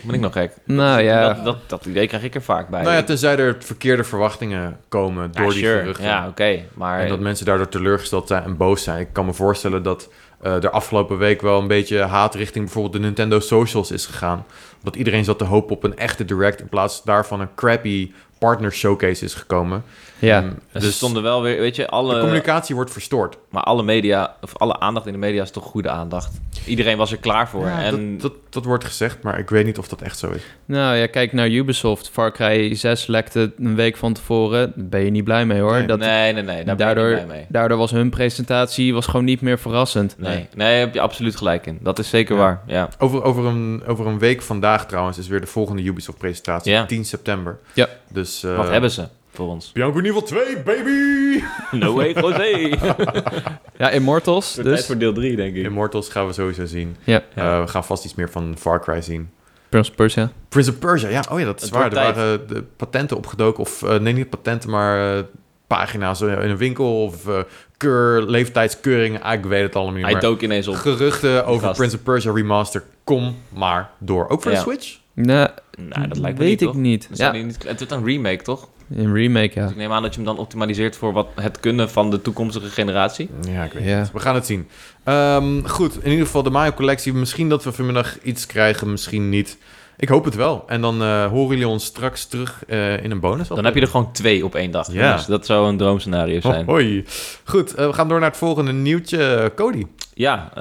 Ben ik nog gek? nou ja... Dat, dat, dat idee krijg ik er vaak bij. Nou ja, tenzij er verkeerde verwachtingen komen Ja, door die sure. geruchten. Ja, oké. Maar En dat mensen daardoor teleurgesteld zijn en boos zijn. Ik kan me voorstellen dat eh er afgelopen week wel een beetje haat richting bijvoorbeeld de Nintendo Socials is gegaan. Dat iedereen zat te hopen op een echte direct in plaats daarvan een crappy partner showcase is gekomen. Ja. Ehm, ze dus stonden wel weer, weet je, de alle, communicatie wordt verstoord. maar alle media, of alle aandacht in de media is toch goede aandacht. Iedereen was er klaar voor. Ja, en dat, dat, dat wordt gezegd, maar ik weet niet of dat echt zo is. Nou ja, kijk naar Ubisoft. Far Cry 6 lekte een week van tevoren. Daar ben je niet blij mee hoor. Nee. Dat, nee, nee, nee, daar daardoor, ben ik niet blij mee. daardoor was hun presentatie was gewoon niet meer verrassend. Nee, Nee. nee, heb je absoluut gelijk in. Dat is zeker Ja. waar, ja. Over, over, een, over een week vandaag trouwens is weer de volgende Ubisoft-presentatie, Ja. 10 september. Ja. Dus, eh, Wat hebben ze voor ons? Bianco Niveau 2, baby! No way, José! Ja, Immortals. Tijd Dus. voor deel 3, denk ik. Immortals gaan we sowieso zien. Ja, Ja. Eh, we gaan vast iets meer van Far Cry zien. Prince of Persia. Prince of Persia, ja, oh ja, dat is Het waar. Er tijd. waren de patenten opgedoken, of eh, nee, niet patenten, maar eh, pagina's in een winkel of eh, keur, leeftijdskeuringen. Ah, ik weet het allemaal niet Hij meer. dook ineens op. Geruchten over gast. Prince of Persia Remaster, kom maar door. Ook voor de. Switch? Nou, Nou, dat lijkt me weet niet, ik toch? niet. Ja, niet- Het wordt een remake, toch? In remake, ja. Dus ik neem aan dat je hem dan optimaliseert voor wat het kunnen van de toekomstige generatie. Ja, ik weet Ja. het. We gaan het zien. Ehm, goed, in ieder geval de Mario collectie. Misschien dat we vanmiddag iets krijgen, misschien niet. Ik hoop het wel. En dan eh, horen jullie ons straks terug eh, in een bonus. Dan heb je er gewoon twee op één dag. Ja. Dus dat zou een droomscenario zijn. Hoi. Goed, eh, we gaan door naar het volgende nieuwtje. Cody. Ja,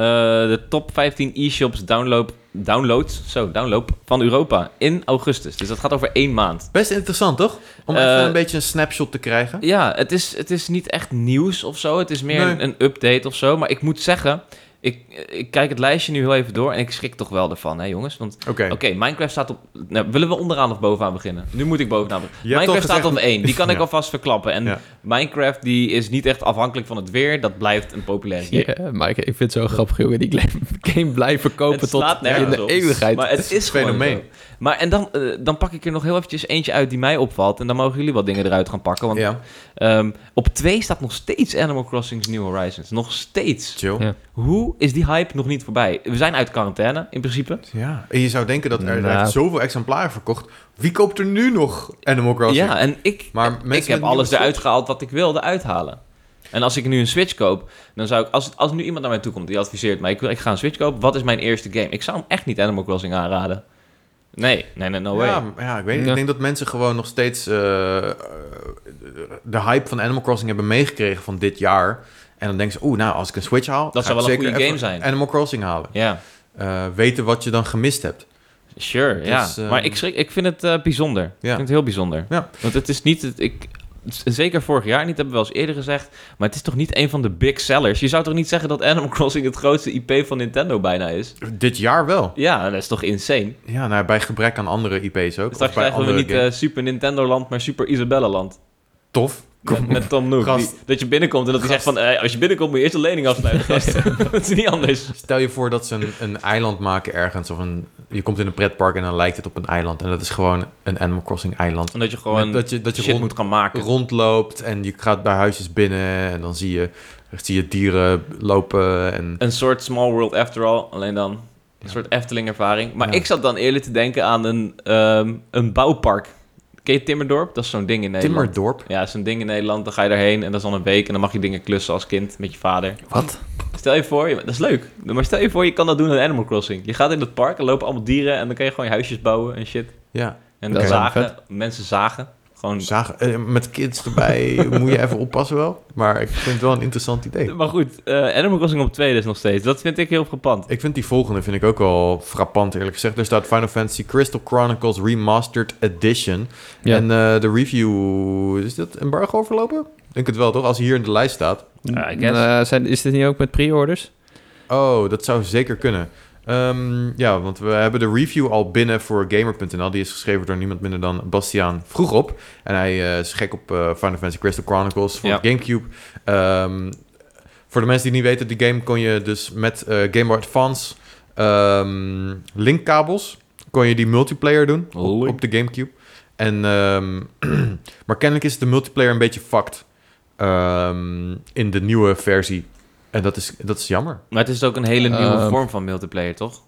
de top 15 e-shops download, downloads, zo, download van Europa in augustus. Dus dat gaat over één maand. Best interessant, toch? Om even een beetje een snapshot te krijgen. Ja, het is, het is niet echt nieuws of zo. Het is meer Nee. een, een update of zo. Maar ik moet zeggen, ik, ik kijk het lijstje nu heel even door en ik schrik toch wel ervan, hè jongens? Want Oké. Oké, Minecraft staat op... Nou, willen we onderaan of bovenaan beginnen? Nu moet ik bovenaan beginnen. Je Minecraft staat op één. Die kan ik Ja. alvast verklappen. En Ja. Minecraft die is niet echt afhankelijk van het weer. Dat blijft een populaire game. Ja, maar ik, ik vind het zo grappig, jongen. Die game blijven kopen Het tot in de eeuwigheid. Maar het is gewoon fenomeen. zo. Maar en dan, eh, dan pak ik er nog heel eventjes eentje uit die mij opvalt. En dan mogen jullie wat dingen eruit gaan pakken. Want Ja, ehm, op twee staat nog steeds Animal Crossing New Horizons. Nog steeds. chill. Ja. Hoe is die hype nog niet voorbij? We zijn uit quarantaine, in principe. Ja, en je zou denken dat er, Nou. zoveel exemplaren verkocht. Wie koopt er nu nog Animal Crossing? Ja, en ik, Maar ik heb alles eruit gehaald wat ik wilde uithalen. En als ik nu een Switch koop, dan zou ik... Als, als nu iemand naar mij toe komt die adviseert mij... Ik, wil- ik ga een Switch kopen, wat is mijn eerste game? Ik zou hem echt niet Animal Crossing aanraden. Nee, nee, nee, no way. Ja, ja, ik weet niet. Ja. Ik denk dat mensen gewoon nog steeds eh, de hype van Animal Crossing hebben meegekregen van dit jaar. En dan denken ze, oeh, nou, als ik een Switch haal, Dat zou ik wel een goede game zijn. Animal Crossing halen. Ja, Eh, weten wat je dan gemist hebt. sure, ja. Dus, eh, maar ik, schrik, ik vind het eh, bijzonder. Ik vind het heel bijzonder. Ja. Want het is niet... Het, ik, zeker vorig jaar niet, hebben we wel eens eerder gezegd. Maar het is toch niet een van de big sellers? Je zou toch niet zeggen dat Animal Crossing het grootste IP van Nintendo bijna is? Dit jaar wel. Ja, dat is toch insane? Ja, nou, bij gebrek aan andere IP's ook. Straks krijgen we niet eh, Super Nintendo Land, maar Super Isabella Land. Tof. Met, met Tom Nook. Gast. Die- dat je binnenkomt en dat hij zegt van... eh, als je binnenkomt moet je eerst een lening afsluiten, gast. dat is niet anders. Stel je voor dat ze een, een eiland maken ergens. Of een, je komt in een pretpark en dan lijkt het op een eiland. En dat is gewoon een Animal Crossing eiland. Omdat je gewoon Met dat je, dat je shit rond, moet gaan maken. rondloopt en je gaat bij huisjes binnen. En dan zie je, zie je dieren lopen. En Een soort Small World After All, alleen dan een soort Efteling-ervaring. Maar Ja. ik zat dan eerlijk te denken aan een, ehm, een bouwpark. Ken je Timmerdorp? Dat is zo'n ding in Nederland. Timmerdorp. Ja, zo'n ding in Nederland. Dan ga je daarheen en dat is dan een week en dan mag je dingen klussen als kind met je vader. Wat? Stel je voor, dat is leuk. Maar stel je voor, je kan dat doen in Animal Crossing. Je gaat in het park, er lopen allemaal dieren en dan kan je gewoon je huisjes bouwen en shit. Ja. En zagen, mensen zagen. Gewoon... Zagen, eh, met kids erbij moet je even oppassen wel. Maar ik vind het wel een interessant idee. Maar goed, eh, Animal Crossing op 2 dus nog steeds. Dat vind ik heel frappant. Ik vind die volgende vind ik ook wel frappant eerlijk gezegd. Er staat Final Fantasy Crystal Chronicles Remastered Edition. Ja. En eh, de review, is dat embargo overlopen? Ik denk het wel toch, als hij hier in de lijst staat. Eh, zijn, is dit niet ook met pre-orders? Oh, dat zou zeker kunnen. Ehm, ja, want we hebben de review al binnen voor Gamer.nl. Die is geschreven door niemand minder dan Bastiaan Vroegop. En hij eh, is gek op eh, Final Fantasy Crystal Chronicles voor Ja. Gamecube. Ehm, voor de mensen die niet weten, die game kon je dus met eh, Game Boy Advance ehm, linkkabels... kon je die multiplayer doen op, op de Gamecube. En, maar kennelijk is de multiplayer een beetje fucked in de nieuwe versie. En dat is, dat is jammer. Maar het is ook een hele nieuwe Ehm. vorm van multiplayer, toch?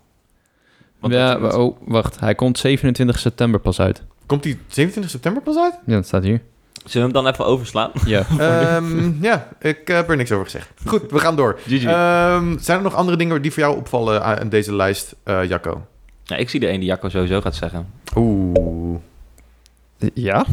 Want ja, oh, wacht. Hij komt 27 september pas uit. Komt die 27 september pas uit? Ja, dat staat hier. Zullen we hem dan even overslaan? Ja. Ehm, ja, ik heb er niks over gezegd. Goed, we gaan door. GG. Ehm, zijn er nog andere dingen die voor jou opvallen aan deze lijst, eh, Jacco? ja, ik zie de een die Jacco sowieso gaat zeggen. Oeh. Ja?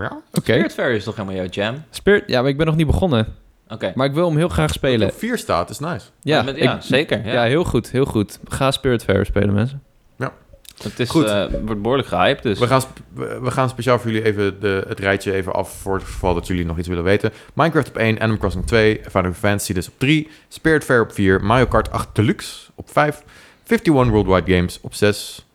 Ja? Oké. Spirit Fair is toch helemaal jouw jam? Spirit, ja, maar ik ben nog niet begonnen. Oké. Maar ik wil hem heel graag spelen. Op 4 staat, is nice. Ja, Met- ja ik- zeker. Ja. Ja. heel goed, heel goed. Ga Spirit Fair spelen, mensen. Het is, Goed. eh, wordt behoorlijk gehyped, dus... We gaan, we gaan speciaal voor jullie even de, het rijtje even af voor het geval dat jullie nog iets willen weten. Minecraft op 1, Animal Crossing 2, Final Fantasy dus op 3, Spirit Fair op 4, Mario Kart 8 Deluxe op 5, 51 Worldwide Games op 6,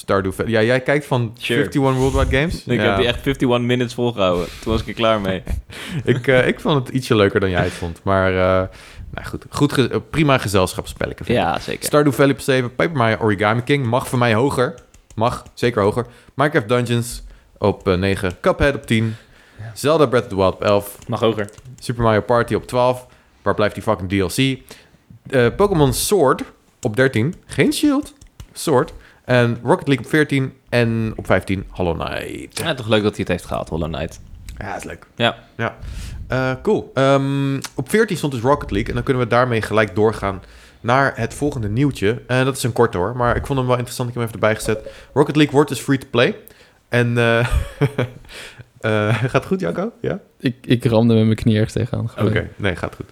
Stardew Valley. Ja, jij kijkt van Sure. 51 Worldwide Games? Ik ja. heb die echt 51 minutes volgehouden. Toen was ik er klaar mee. ik, eh, ik vond het ietsje leuker dan jij het vond. Maar eh, nou goed, goed ge- eh, prima gezelschapsspelletje. ja, zeker. Stardew Valley op 7, Paper Mario Origami King mag voor mij hoger. Mag, zeker hoger. Minecraft Dungeons op eh, 9, Cuphead op 10, Zelda Breath of the Wild op 11, Mag hoger. Super Mario Party op 12. Waar blijft die fucking DLC? Eh, Pokémon Sword op 13. Geen Shield. Sword. En Rocket League op 14 en op 15 Hollow Knight. Ja, toch leuk dat hij het heeft gehaald, Hollow Knight. Ja, is leuk. Ja. ja. Eh, cool. Ehm, op 14 stond dus Rocket League. En dan kunnen we daarmee gelijk doorgaan naar het volgende nieuwtje. En dat is een korte hoor, maar ik vond hem wel interessant. Ik heb hem even erbij gezet. Rocket League wordt dus free-to-play. En eh eh, gaat goed, Jacco? Ja? Ik, ik ramde met mijn knie ergens tegenaan. Oké, nee, gaat goed.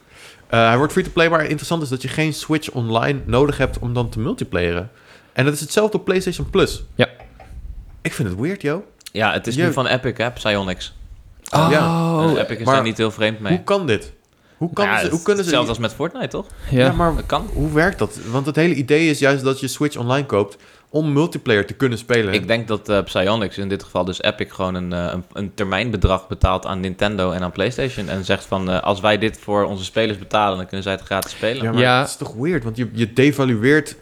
Eh, hij wordt free-to-play, maar interessant is dat je geen Switch Online nodig hebt om dan te multiplayeren. En dat is hetzelfde op PlayStation Plus. Ja. Ik vind het weird, joh. Ja, het is Je- nu van Epic, hè, Psyonix. Oh, Ja. En Epic is maar daar niet heel vreemd mee. Hoe kan dit? Hoe, kan Ja, ze, hoe kunnen ze... Hetzelfde als met Fortnite, toch? ja. ja, maar Dat kan. hoe werkt dat? Want het hele idee is juist dat je Switch Online koopt om multiplayer te kunnen spelen. Ik denk dat eh Psyonix, in dit geval dus Epic, gewoon een, eh, een, een termijnbedrag betaalt aan Nintendo en aan PlayStation. En zegt van, eh, als wij dit voor onze spelers betalen, dan kunnen zij het gratis spelen. Ja, maar Ja. het is toch weird, want je, je devalueert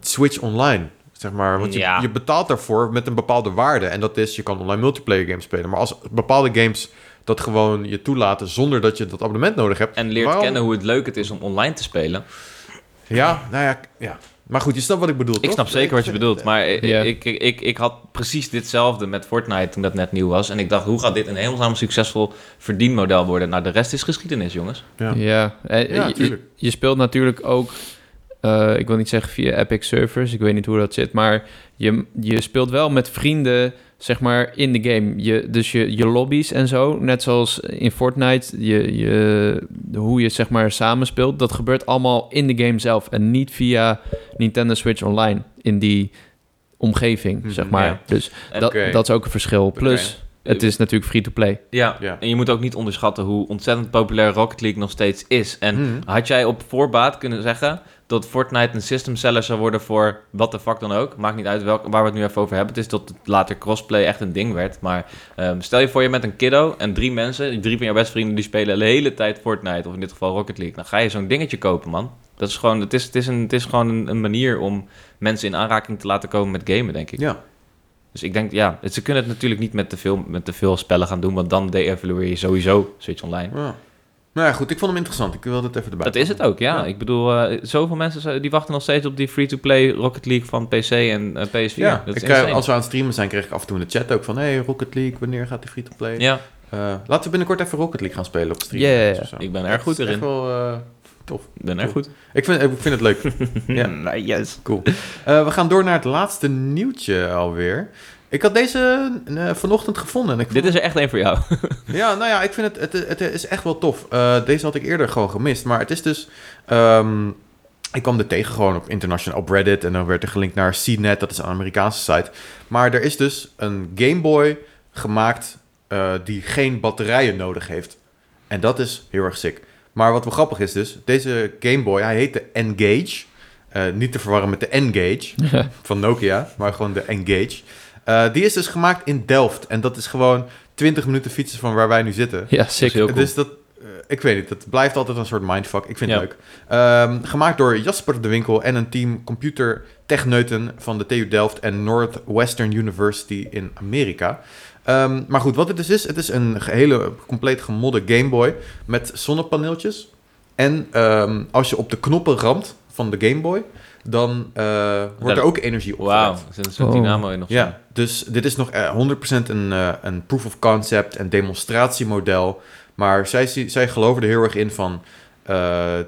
Switch Online. Zeg maar, want je, Ja. je betaalt daarvoor met een bepaalde waarde. En dat is, je kan online multiplayer games spelen. Maar als bepaalde games dat gewoon je toelaten zonder dat je dat abonnement nodig hebt. En leert waarom- kennen hoe het leuk het is om online te spelen. Ja, nou ja, ja. Maar goed, je snapt wat ik bedoel, Ik toch? snap zeker wat je bedoelt. Maar ik, Ja. ik, ik, ik, ik had precies ditzelfde met Fortnite toen dat net nieuw was. En ik dacht, hoe gaat dit een helemaal succesvol verdienmodel worden? Nou, de rest is geschiedenis, jongens. Ja. Ja, eh, Ja, je speelt natuurlijk ook, eh, ik wil niet zeggen via Epic servers, ik weet niet hoe dat zit, maar je, je speelt wel met vrienden, zeg maar, in de game. Je, dus je, je lobby's en zo, net zoals in Fortnite, je, je, hoe je zeg maar samen speelt, dat gebeurt allemaal in de game zelf en niet via Nintendo Switch Online in die omgeving, Mhm, zeg maar. ja. Dus dat, dat is ook een verschil. Plus, het is natuurlijk free-to-play. Ja, Ja. en je moet ook niet onderschatten hoe ontzettend populair Rocket League nog steeds is. En Mhm. had jij op voorbaat kunnen zeggen dat Fortnite een system seller zou worden voor wat de fuck dan ook? Maakt niet uit welk, waar we het nu even over hebben. Het is het later crossplay echt een ding werd. Maar ehm, stel je voor je met een kiddo en drie mensen, drie van jouw beste vrienden, die spelen de hele tijd Fortnite. Of in dit geval Rocket League. Dan ga je zo'n dingetje kopen, man. Dat is gewoon, het is, het is, een, het is gewoon een, een manier om mensen in aanraking te laten komen met gamen, denk ik. Ja. Dus ik denk, ja, het- ze kunnen het natuurlijk niet met te veel, met te veel spellen gaan doen, want dan de-evalueer je sowieso Switch Online. ja. Nou ja, goed. Ik vond hem interessant. Ik wilde het even erbij. Dat is het ook, ja. Ja. Ik bedoel, eh, zoveel mensen die wachten nog steeds op die free-to-play Rocket League van PC en eh, PS4. Ja, dat ik, eh, als we aan het streamen zijn, kreeg ik af en toe in de chat ook van... Hey, Rocket League, wanneer gaat die free-to-play? Ja, laten we binnenkort even Rocket League gaan spelen op stream. Ja, ik ben erg goed erin. Echt wel tof. Cool. goed. Ik vind, ik vind het leuk. Ja. Yes. Cool. Eh, we gaan door naar het laatste nieuwtje alweer. Ik had deze eh, vanochtend gevonden. En ik Dit is er echt één voor jou. Ja, nou ja, ik vind het, het, het is echt wel tof. Eh, deze had ik eerder gewoon gemist. Maar het is dus... ehm, ik kwam er tegen gewoon op international op Reddit. En dan werd er gelinkt naar CNET. Dat is een Amerikaanse site. Maar er is dus een Game Boy gemaakt... die geen batterijen nodig heeft. En dat is heel erg sick. Maar wat wel grappig is dus... Deze Game Boy, hij heet de Engage. Eh, niet te verwarren met de Engage van Nokia. Maar gewoon de Engage. Eh, die is dus gemaakt in Delft. En dat is gewoon 20 minuten fietsen van waar wij nu zitten. Ja, Dat sick. heel cool. Dus dat, eh, ik weet niet, het blijft altijd een soort mindfuck. Ik vind Ja. het leuk. Ehm, gemaakt door Jasper de Winkel en een team computertechneuten van de TU Delft en Northwestern University in Amerika. Ehm, maar goed, wat het dus is, het is een hele compleet gemodde Game Boy met zonnepaneeltjes. En ehm, als je op de knoppen ramt van de Game Boy, dan eh, wordt er ook energie Wauw, opgewekt. er zit een soort dynamo in of zo. Ja, dus dit is nog eh, 100% een, eh, een proof of concept, een demonstratiemodel. Maar zij, zij geloven er heel erg in van eh,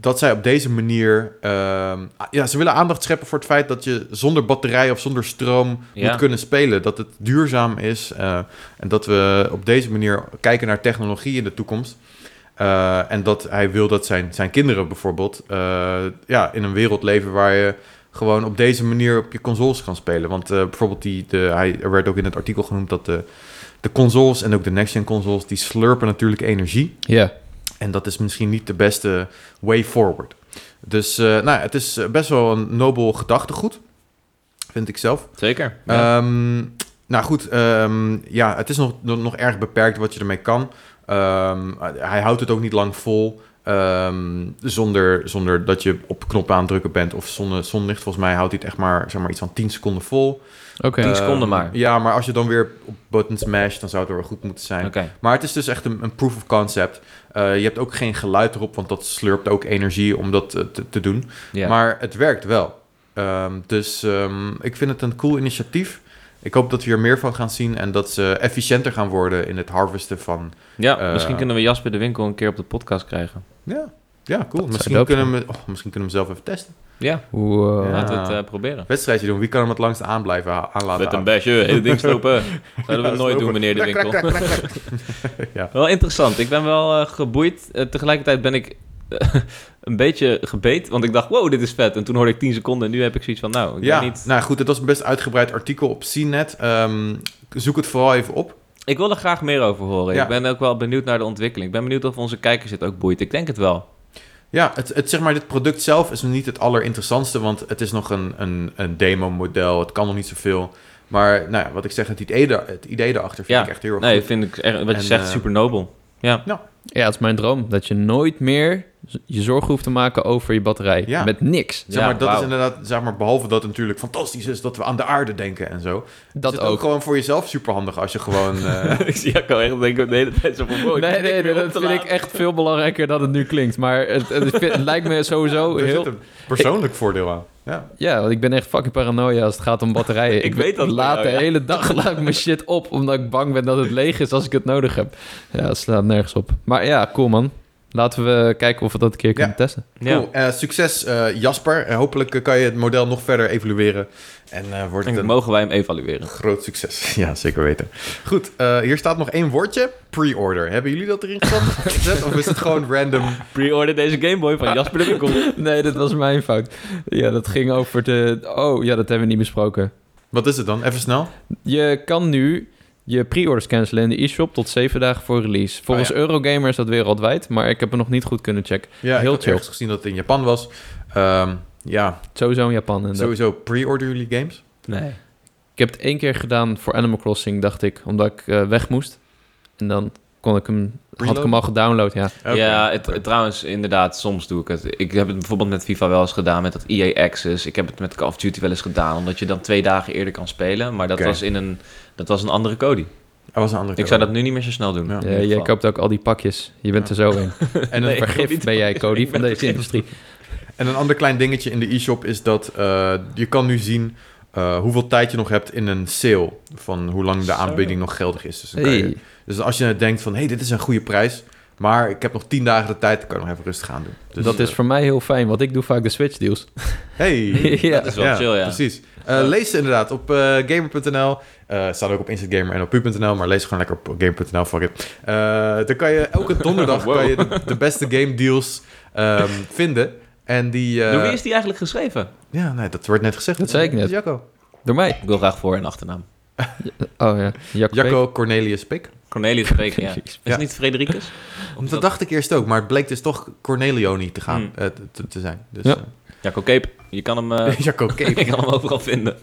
dat zij op deze manier. ehm, ja, ze willen aandacht scheppen voor het feit dat je zonder batterij of zonder stroom Ja. moet kunnen spelen. Dat het duurzaam is eh, en dat we op deze manier kijken naar technologie in de toekomst. Eh, en dat hij wil dat zijn, zijn kinderen bijvoorbeeld eh, ja, in een wereld leven waar je gewoon op deze manier op je consoles kan spelen. Want bijvoorbeeld, die, de, hij, er werd ook in het artikel genoemd dat de, de consoles en ook de next-gen consoles, die slurpen natuurlijk energie. Ja. En dat is misschien niet de beste way forward. Dus eh, nou, het is best wel een nobel gedachtegoed, vind ik zelf. Zeker. Ja. Ehm, nou goed, ehm, ja, het is nog, nog nog erg beperkt wat je ermee kan. Ehm, hij houdt het ook niet lang vol. ehm, zonder, zonder dat je op knoppen aan het drukken bent of zonne, zonlicht. Volgens mij houdt hij het echt maar, zeg maar iets van 10 seconden vol. Oké. 10 seconden maar. Ja, maar als je dan weer op buttons masht, dan zou het wel goed moeten zijn. Oké. Maar het is dus echt een, een proof of concept. Eh, je hebt ook geen geluid erop, want dat slurpt ook energie om dat eh, te, te doen. Maar het werkt wel. Ehm, dus ehm, ik vind het een cool initiatief. Ik hoop dat we hier meer van gaan zien en dat ze efficiënter gaan worden in het harvesten van... Ja, Eh, misschien kunnen we Jasper de Winkel een keer op de podcast krijgen. Ja, ja cool. Misschien kunnen, we, oh, misschien kunnen we hem zelf even testen. Ja, Hoe, eh, Ja. laten we het eh, proberen. Wedstrijdje doen. Wie kan hem het langst aan blijven ha- aan laten Met een besje, hele ding slopen. Zouden we Ja, nooit doen, meneer de Winkel. krak, krak, krak, krak. ja. Wel interessant. Ik ben wel eh, geboeid. Tegelijkertijd ben ik een beetje gebeet. Want ik dacht, wow, dit is vet. En toen hoorde ik 10 seconden. En nu heb ik zoiets van, nou, ik ja, weet niet... nou goed, het was een best uitgebreid artikel op CNET. Ehm, zoek het vooral even op. Ik wil er graag meer over horen. Ja. Ik ben ook wel benieuwd naar de ontwikkeling. Ik ben benieuwd of onze kijkers het ook boeit. Ik denk het wel. Ja, het, het, zeg maar, dit product zelf is nog niet het allerinteressantste, want het is nog een, een, een demo-model. Het kan nog niet zoveel. Maar nou ja, wat ik zeg, het idee, het idee erachter vind Ja. ik echt heel erg Nee, goed. vind ik echt, wat je En, zegt, eh, super nobel. Ja. Ja, het is mijn droom. Dat je nooit meer je zorgen hoeft te maken over je batterij. Ja. Met niks. Zeg maar, Ja, dat is inderdaad, zeg maar, behalve dat het natuurlijk fantastisch is dat we aan de aarde denken en zo. Dat is het ook. gewoon voor jezelf super handig als je gewoon... eh, ik zie Jacco echt denken de hele tijd zo van... Nee, nee, dat vind ik echt veel belangrijker dan het nu klinkt. Maar het, het, het lijkt me sowieso er zit heel... een persoonlijk voordeel aan. Ja. Ja, want ik ben echt fucking paranoia als het gaat om batterijen. Ik weet dat laat de ja. hele dag laat ik mijn shit op, omdat ik bang ben dat het leeg is als ik het nodig heb. Ja, dat slaat nergens op. Maar ja, cool man. Laten we kijken of we dat een keer kunnen testen. Ja. Cool. Eh, succes eh, Jasper. Hopelijk eh, kan je het model nog verder evalueren. En eh, wordt het een mogen wij hem evalueren? groot succes. Ja, zeker weten. Goed, eh, hier staat nog één woordje. Pre-order. Hebben jullie dat erin gezet? gezet? Of is het gewoon random? Pre-order deze Game Boy van Jasper de Winkel. Nee, dat was mijn fout. Ja, dat ging over de... Oh, ja, dat hebben we niet besproken. Wat is het dan? Even snel. Je kan nu je pre-orders cancelen in de e-shop tot zeven dagen voor release. Volgens Oh, ja. Eurogamer is dat wereldwijd, maar ik heb het nog niet goed kunnen checken. Ja, Heel ik heb gezien dat het in Japan was. Ehm, ja, Sowieso in Japan. En sowieso pre-order jullie games? Nee. Ik heb het één keer gedaan voor Animal Crossing, dacht ik, omdat ik eh, weg moest. En dan kon ik hem, had ik hem al gedownload, ja. Ja, het, het- trouwens, inderdaad, soms doe ik het. Ik heb het bijvoorbeeld met FIFA wel eens gedaan, met dat EA Access. Ik heb het met Call of Duty wel eens gedaan, omdat je dan twee dagen eerder kan spelen. Maar dat, was, in een, dat was een andere code. Er was een andere Ik zou dat nu niet meer zo snel doen. Ja. Ja, jij koopt ook al die pakjes. Je bent Ja. er zo in. En een, Nee. Ben jij, Cody, van deze industrie. en een ander klein dingetje in de e-shop is dat eh, je kan nu zien eh, hoeveel tijd je nog hebt in een sale. Van hoe lang de aanbieding nog geldig is. Dus, dan kan je- Hey. dus als je denkt van, hé, hey, dit is een goede prijs. Maar ik heb nog tien dagen de tijd, dan kan je nog even rustig aan doen. Dus, dat is eh, voor mij heel fijn, want ik doe vaak de Switch deals. Hey, ja. Dat is wel chill, ja. Precies. Eh, lees ze inderdaad op eh, gamer.nl. Eh staat ook op Instant Gamer en op pu.nl, maar lees gewoon lekker op gamer.nl. Fuck it. Eh, dan kan je elke donderdag Wow. kan je de, de beste game deals ehm, vinden. En die... eh, Door wie is die eigenlijk geschreven? Ja, nee, dat wordt net gezegd. Dat zei ik net. Jacco. Door mij. Ik wil graag voor- en achternaam. Oh ja, Jacco Cornelius Pik. Cornelius spreken, ja. Is Ja. het niet Fredericus? Of Dat dacht ik eerst ook, maar het bleek dus toch Cornelio niet te gaan, Hmm. eh, te, te zijn. Dus, Ja. eh, Jacco Cape. Je kan hem, eh, Jacco Cape. je kan hem overal vinden.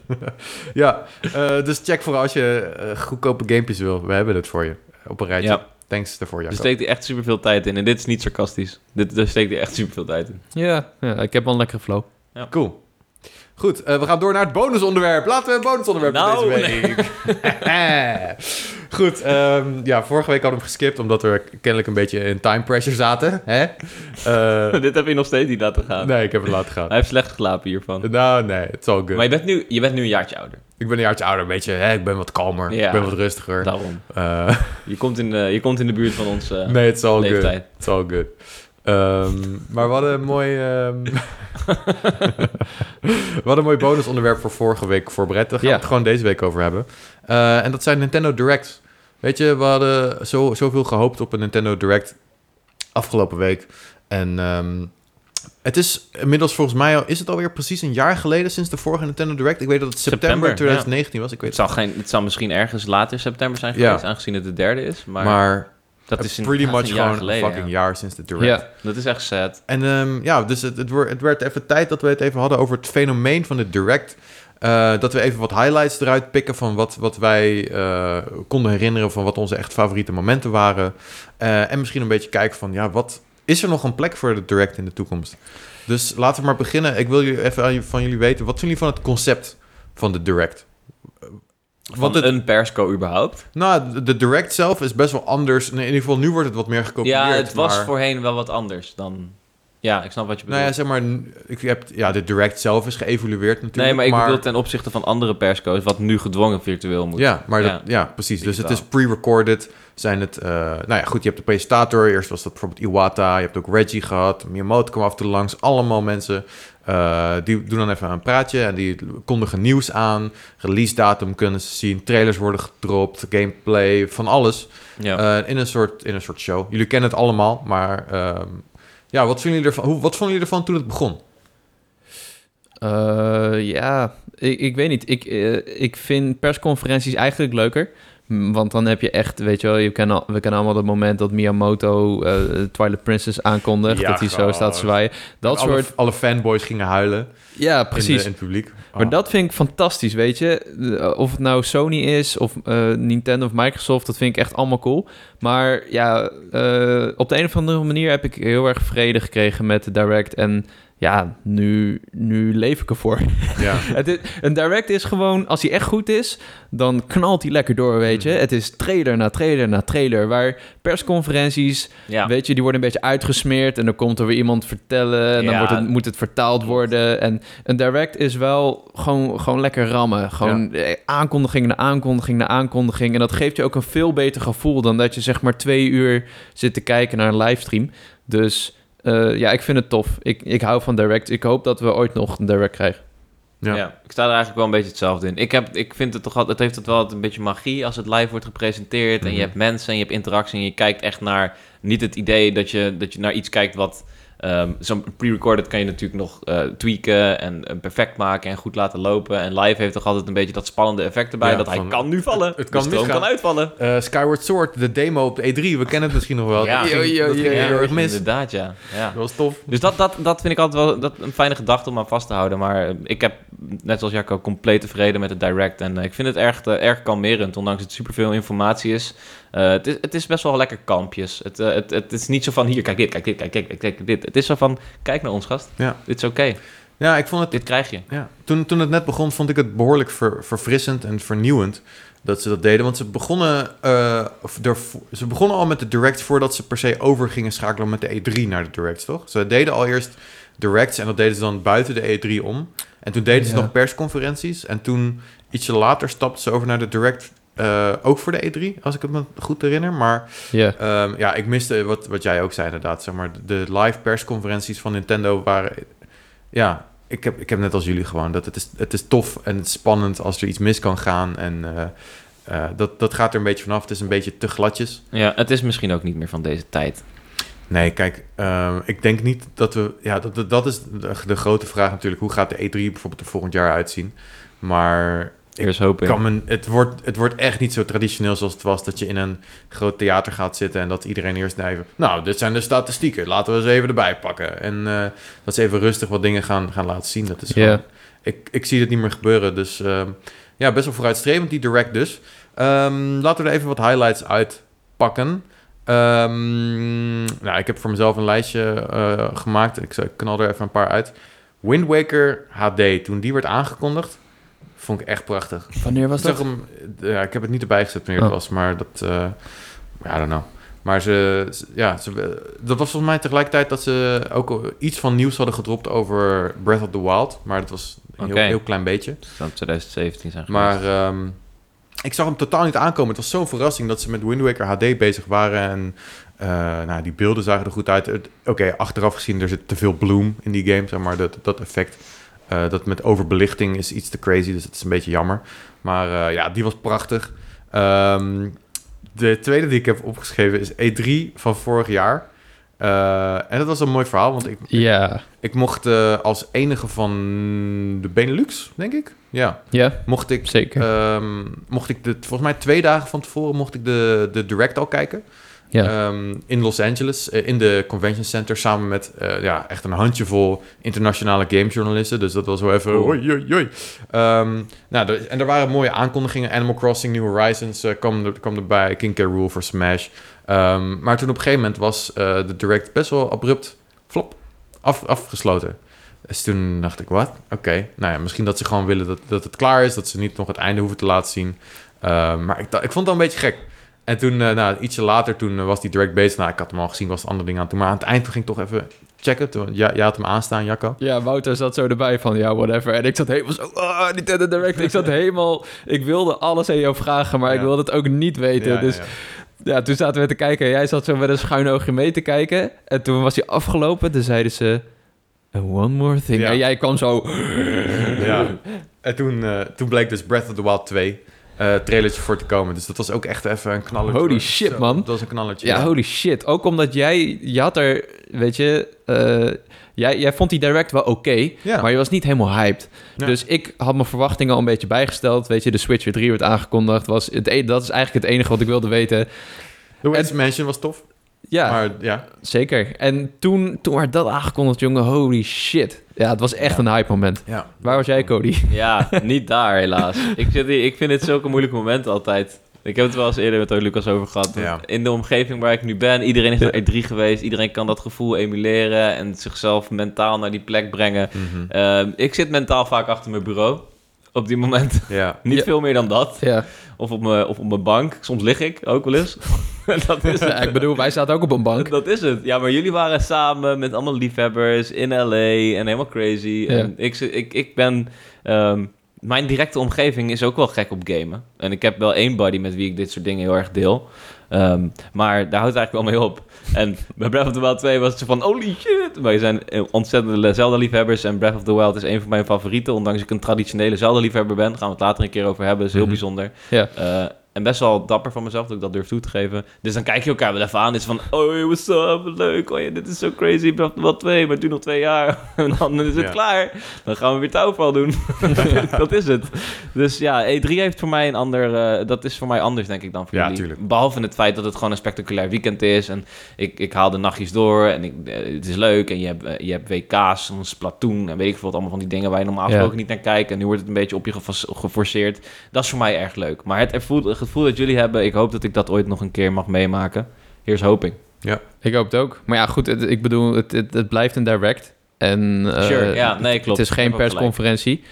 Ja, eh, dus check vooral als je goedkope gamepjes wil. We hebben het voor je op een rijtje. Ja. Thanks daarvoor, Er Jacco. steekt hij echt superveel tijd in. En dit is niet sarcastisch. Dit, daar steekt hij echt superveel tijd in. Ja, ja, ik heb wel een lekkere flow. Cool. Goed, eh, we gaan door naar het bonusonderwerp. Laten we een bonusonderwerp Nou, voor deze week. Goed, ehm, ja, vorige week hadden we hem geskipt omdat we kennelijk een beetje in time pressure zaten. Hè? Eh, dit heb je nog steeds niet laten gaan. nee, ik heb het laten gaan. Hij heeft slecht geslapen hiervan. Nou, nee, het is all good. Maar je bent, nu, je bent nu een jaartje ouder. Ik ben een jaartje ouder, een beetje, hè, ik ben wat kalmer, Ja. ik ben wat rustiger. Daarom. Eh, Je komt in de, je komt in de buurt van ons eh, nee, het is all good. leeftijd. It's all good. Ehm, maar hadden een mooi... ehm, we hadden een mooi bonusonderwerp voor vorige week voorbereid. Daar gaan Ja. we het gewoon deze week over hebben. Eh, en dat zijn Nintendo Directs. Weet je, we hadden zo, zoveel gehoopt op een Nintendo Direct afgelopen week. En ehm, het is inmiddels volgens mij al... Is het alweer precies een jaar geleden sinds de vorige Nintendo Direct? Ik weet dat het september, September, 2019 was. Ik weet Het zal, geen, het zal misschien ergens later september zijn Ja. geweest, aangezien het de derde is. Maar, Maar, dat is pretty much een jaar gewoon geleden. een fucking ja. jaar sinds de Direct. Ja, Dat is echt sad. En ehm, ja, dus het, het, het werd even tijd dat we het even hadden over het fenomeen van de direct. Eh, dat we even wat highlights eruit pikken van wat, wat wij eh, konden herinneren van wat onze echt favoriete momenten waren. Eh, en misschien een beetje kijken van, ja, wat is er nog een plek voor de direct in de toekomst? Dus laten we maar beginnen. Ik wil jullie even van jullie weten, wat vinden jullie van het concept van de direct? Van Want het, een persco überhaupt. nou, de- de direct zelf is best wel anders. In ieder geval, nu wordt het wat meer gekopieerd. Ja, het was maar- voorheen wel wat anders dan... Ja, ik snap wat je bedoelt. Nou ja, zeg maar, ik heb, ja, de Direct zelf is geëvolueerd natuurlijk. nee, maar ik bedoel ten opzichte van andere persco's, wat nu gedwongen virtueel moet. Ja, maar Ja. Dat, ja, precies. Dus het is pre-recorded. Zijn het, eh, nou ja, goed, je hebt de presentator. Eerst was dat bijvoorbeeld Iwata. Je hebt ook Reggie gehad. Miyamoto kwam af en toe langs. Allemaal mensen. eh, die doen dan even een praatje en die kondigen nieuws aan. Release datum kunnen ze zien. Trailers worden gedropt. Gameplay, van alles. Ja. Eh, in, een soort, in een soort show. Jullie kennen het allemaal, maar ehm, ja, wat vinden jullie ervan? Hoe, wat vonden jullie ervan toen het begon? Eh, ja, ik, ik weet niet. Ik, eh, ik vind persconferenties eigenlijk leuker. Want dan heb je echt, weet je wel, je al- we kennen allemaal het moment dat Miyamoto eh, Twilight Princess aankondigt. Ja, dat hij zo staat te zwaaien. Dat alle, soort, alle fanboys gingen huilen ja in, de- precies. in het publiek. Maar Oh. dat vind ik fantastisch, weet je. Eh, Of het nou Sony is, of eh, Nintendo of Microsoft, dat vind ik echt allemaal cool. Maar ja, eh, op de een of andere manier heb ik heel erg vrede gekregen met de Direct. En ja, nu, nu leef ik ervoor. Ja. Het is, een direct is gewoon, als hij echt goed is, dan knalt hij lekker door, weet je. Mhm. Het is trailer na trailer na trailer, waar persconferenties, ja. weet je, die worden een beetje uitgesmeerd en dan komt er weer iemand vertellen en dan wordt het, moet het vertaald worden. En een direct is wel gewoon, gewoon lekker rammen. Gewoon eh, aankondiging na aankondiging na aankondiging. En dat geeft je ook een veel beter gevoel dan dat je zeg maar twee uur zit te kijken naar een livestream. Dus eh, ja, ik vind het tof. Ik, ik hou van direct. Ik hoop dat we ooit nog een direct krijgen. Ja. Ja. ik sta er eigenlijk wel een beetje hetzelfde in. Ik, heb, ik vind het toch altijd, het heeft het wel een beetje magie als het live wordt gepresenteerd. En Mhm. je hebt mensen en je hebt interactie en je kijkt echt naar, niet het idee dat je, dat je naar iets kijkt wat, ehm, zo'n pre-recorded kan je natuurlijk nog eh, tweaken en perfect maken en goed laten lopen. En live heeft toch altijd een beetje dat spannende effect erbij, Ja, dat hij kan nu vallen. het kan de stroom misgaan. kan uitvallen. Eh, Skyward Sword, de demo op de E3, we kennen het misschien nog wel. Ja. dat ging, Yo, yo, dat ging yo, heel erg mis. Inderdaad, ja. ja. Dat was tof. Dus dat, dat, dat vind ik altijd wel dat, een fijne gedachte om aan vast te houden. Maar eh, ik heb, net zoals Jacco, compleet tevreden met het direct. En ik vind het erg, erg kalmerend, ondanks het superveel informatie is. Eh, het is. Het is best wel lekker kampjes. Het, eh, het, het is niet zo van, hier, kijk dit, kijk dit, kijk, kijk, kijk dit. Het is zo van, kijk naar ons, gast. Ja. Dit is oké. Ja, ik vond het... Dit krijg je. Ja. Toen, toen het net begon, vond ik het behoorlijk ver- verfrissend en vernieuwend dat ze dat deden. Want ze begonnen, eh, ze begonnen al met de direct voordat ze per se over gingen schakelen met de E3 naar de directs, toch? Ze deden al eerst directs en dat deden ze dan buiten de E3 om. En toen deden ze Ja. nog persconferenties. En toen, ietsje later, stapten ze over naar de direct, eh, ook voor de E3, als ik het me goed herinner. Maar Ja. Ehm, ja, ik miste wat, wat jij ook zei inderdaad. Zeg maar, de live persconferenties van Nintendo waren... Ja, ik heb, ik heb net als jullie gewoon. Dat het, is, het is tof en het is spannend als er iets mis kan gaan. En eh, eh, dat, dat gaat er een beetje vanaf. Het is een beetje te gladjes. Ja, het is misschien ook niet meer van deze tijd. Nee, kijk, ehm, ik denk niet dat we... Ja, dat, dat, dat is de, de grote vraag natuurlijk. Hoe gaat de E3 bijvoorbeeld er volgend jaar uitzien? Maar Eerst hopen. kan men, het, wordt, het wordt echt niet zo traditioneel zoals het was... dat je in een groot theater gaat zitten... en dat iedereen eerst even... Nou, dit zijn de statistieken. Laten we ze even erbij pakken. En eh, dat ze even rustig wat dingen gaan, gaan laten zien. Dat is gewoon- ik, ik zie het niet meer gebeuren. Dus ehm, ja, best wel vooruitstrevend, die direct dus. Ehm, laten we er even wat highlights uitpakken. Ehm, nou, ik heb voor mezelf een lijstje eh, gemaakt. Ik, ik knal er even een paar uit. Wind Waker HD, toen die werd aangekondigd... vond ik echt prachtig. Wanneer was Ik dat? hem, eh, ja, ik heb het niet erbij gezet wanneer het Oh. was, maar dat, eh I don't know. Maar ze, ze- ja, ze, dat was volgens mij tegelijkertijd dat ze ook al iets van nieuws hadden gedropt over Breath of the Wild. Maar dat was een heel, heel klein beetje. Zou 2017 zijn geweest. Maar ehm, ik zag hem totaal niet aankomen. Het was zo'n verrassing dat ze met Wind Waker HD bezig waren. En eh, nou, die beelden zagen er goed uit. Het- Oké, achteraf gezien, er zit te veel bloem in die game, zeg maar, dat, dat effect. Eh, dat met overbelichting is iets te crazy, dus het is een beetje jammer. Maar eh, ja, die was prachtig. Ehm, de tweede die ik heb opgeschreven is E3 van vorig jaar. Eh, en dat was een mooi verhaal, want ik, Ja. ik mocht als enige van de Benelux, denk ik. Ja, Ja, mocht ik zeker. Ehm, mocht ik de, volgens mij twee dagen van tevoren mocht ik de, de direct al kijken. Ja. Ehm, in Los Angeles, eh, in de Convention Center, samen met eh, ja, echt een handjevol internationale gamejournalisten. Dus dat was wel even. Oei, oei, oei. Ehm, nou, en er waren mooie aankondigingen. Animal Crossing, New Horizons eh, kwam, er, kwam erbij. King K. Rool voor Smash. Ehm, maar toen op een gegeven moment was de direct best wel abrupt flop af, afgesloten. Dus toen dacht ik, wat? Oké, nou ja, misschien dat ze gewoon willen dat, dat het klaar is, dat ze niet nog het einde hoeven te laten zien. Maar ik, ik vond het een beetje gek. En toen, eh, nou, ietsje later, toen eh, was die direct bezig. Nou, ik had hem al gezien, was er andere dingen aan toe. Maar aan het eind ging ik toch even checken. Toen, ja, jij had hem aanstaan, Jacco. Ja, Wouter zat zo erbij van, ja, whatever. En ik zat helemaal zo, ah, Nintendo Direct. Ik zat helemaal, ik wilde alles aan jou vragen, maar ik wilde het ook niet weten. Ja, dus ja, toen zaten we te kijken. Jij zat zo met een schuin oogje mee te kijken. En toen was hij afgelopen. Toen zeiden ze, "And one more thing. En jij kwam zo, ja. ja. En toen, eh, toen bleek dus Breath of the Wild 2 eh trailertje voor te komen. Dus dat was ook echt even een knallertje. Holy shit, Zo, man. Dat was een knallertje. ja, holy shit. Ook omdat jij, je had er, weet je, eh, jij, jij vond die direct wel oké. Ja. Maar je was niet helemaal hyped. Ja. Dus ik had mijn verwachtingen al een beetje bijgesteld. Weet je, de Switch weer 3 werd aangekondigd. Was het e- dat is eigenlijk het enige wat ik wilde weten. The Wiz Mansion was tof. Ja, Maar ja, zeker. En toen, toen werd dat aangekondigd, jongen, holy shit. Ja, het was echt Ja. een hype moment. ja. Waar was jij, Cody? Ja, niet daar helaas. Ik, zit hier, ik vind dit zulke moeilijke momenten altijd. Ik heb het wel eens eerder met Lucas over gehad. Ja. In de omgeving waar ik nu ben, iedereen is naar E3 geweest. Iedereen kan dat gevoel emuleren en zichzelf mentaal naar die plek brengen. Mhm. Ehm, ik zit mentaal vaak achter mijn bureau op die moment. ja. Niet veel meer dan dat. Ja. Of op, mijn, of op mijn bank. Soms lig ik ook wel eens. dat is het. ja, ik bedoel, wij zaten ook op een bank. Dat is het. Ja, maar jullie waren samen met allemaal liefhebbers in LA en helemaal crazy. En ik, ik, ik ben... ehm, mijn directe omgeving is ook wel gek op gamen. En ik heb wel één buddy met wie ik dit soort dingen heel erg deel. Ehm, maar daar houdt het eigenlijk wel mee op. En bij Breath of the Wild 2 was het zo van... Holy shit! Wij zijn ontzettende Zelda-liefhebbers. En Breath of the Wild is een van mijn favorieten. Ondanks ik een traditionele Zelda-liefhebber ben. Daar gaan we het later een keer over hebben. Dat is heel Mhm. bijzonder. Ja. Eh, en best wel dapper van mezelf dat ik dat durf toe te geven. Dus dan kijk je elkaar wel even aan. Het is van, oh, what's up? Leuk. Oh ja, dit is zo crazy. The Wild 2, maar duurt nog twee jaar. en dan is het Ja. klaar. Dan gaan we weer touwval doen. dat is het. Dus ja, E3 heeft voor mij een ander... eh, dat is voor mij anders, denk ik, dan voor Ja, jullie. tuurlijk. Behalve het feit dat het gewoon een spectaculair weekend is. En ik, ik haal de nachtjes door. En ik, eh, het is leuk. En je hebt, eh, je hebt WK's, een Splatoon. En weet ik veel wat. Allemaal van die dingen waar je normaal Ja. gesproken niet naar kijkt. En nu wordt het een beetje op je geforceerd. Dat is voor mij erg leuk. Maar het gevoel, het gevoel dat jullie hebben, ik hoop dat ik dat ooit nog een keer mag meemaken. Here's hoping. Ik hoop het ook. Maar ja, goed, het- ik bedoel, het, het, het blijft een direct. En eh, Sure, ja, nee, klopt. het is geen persconferentie.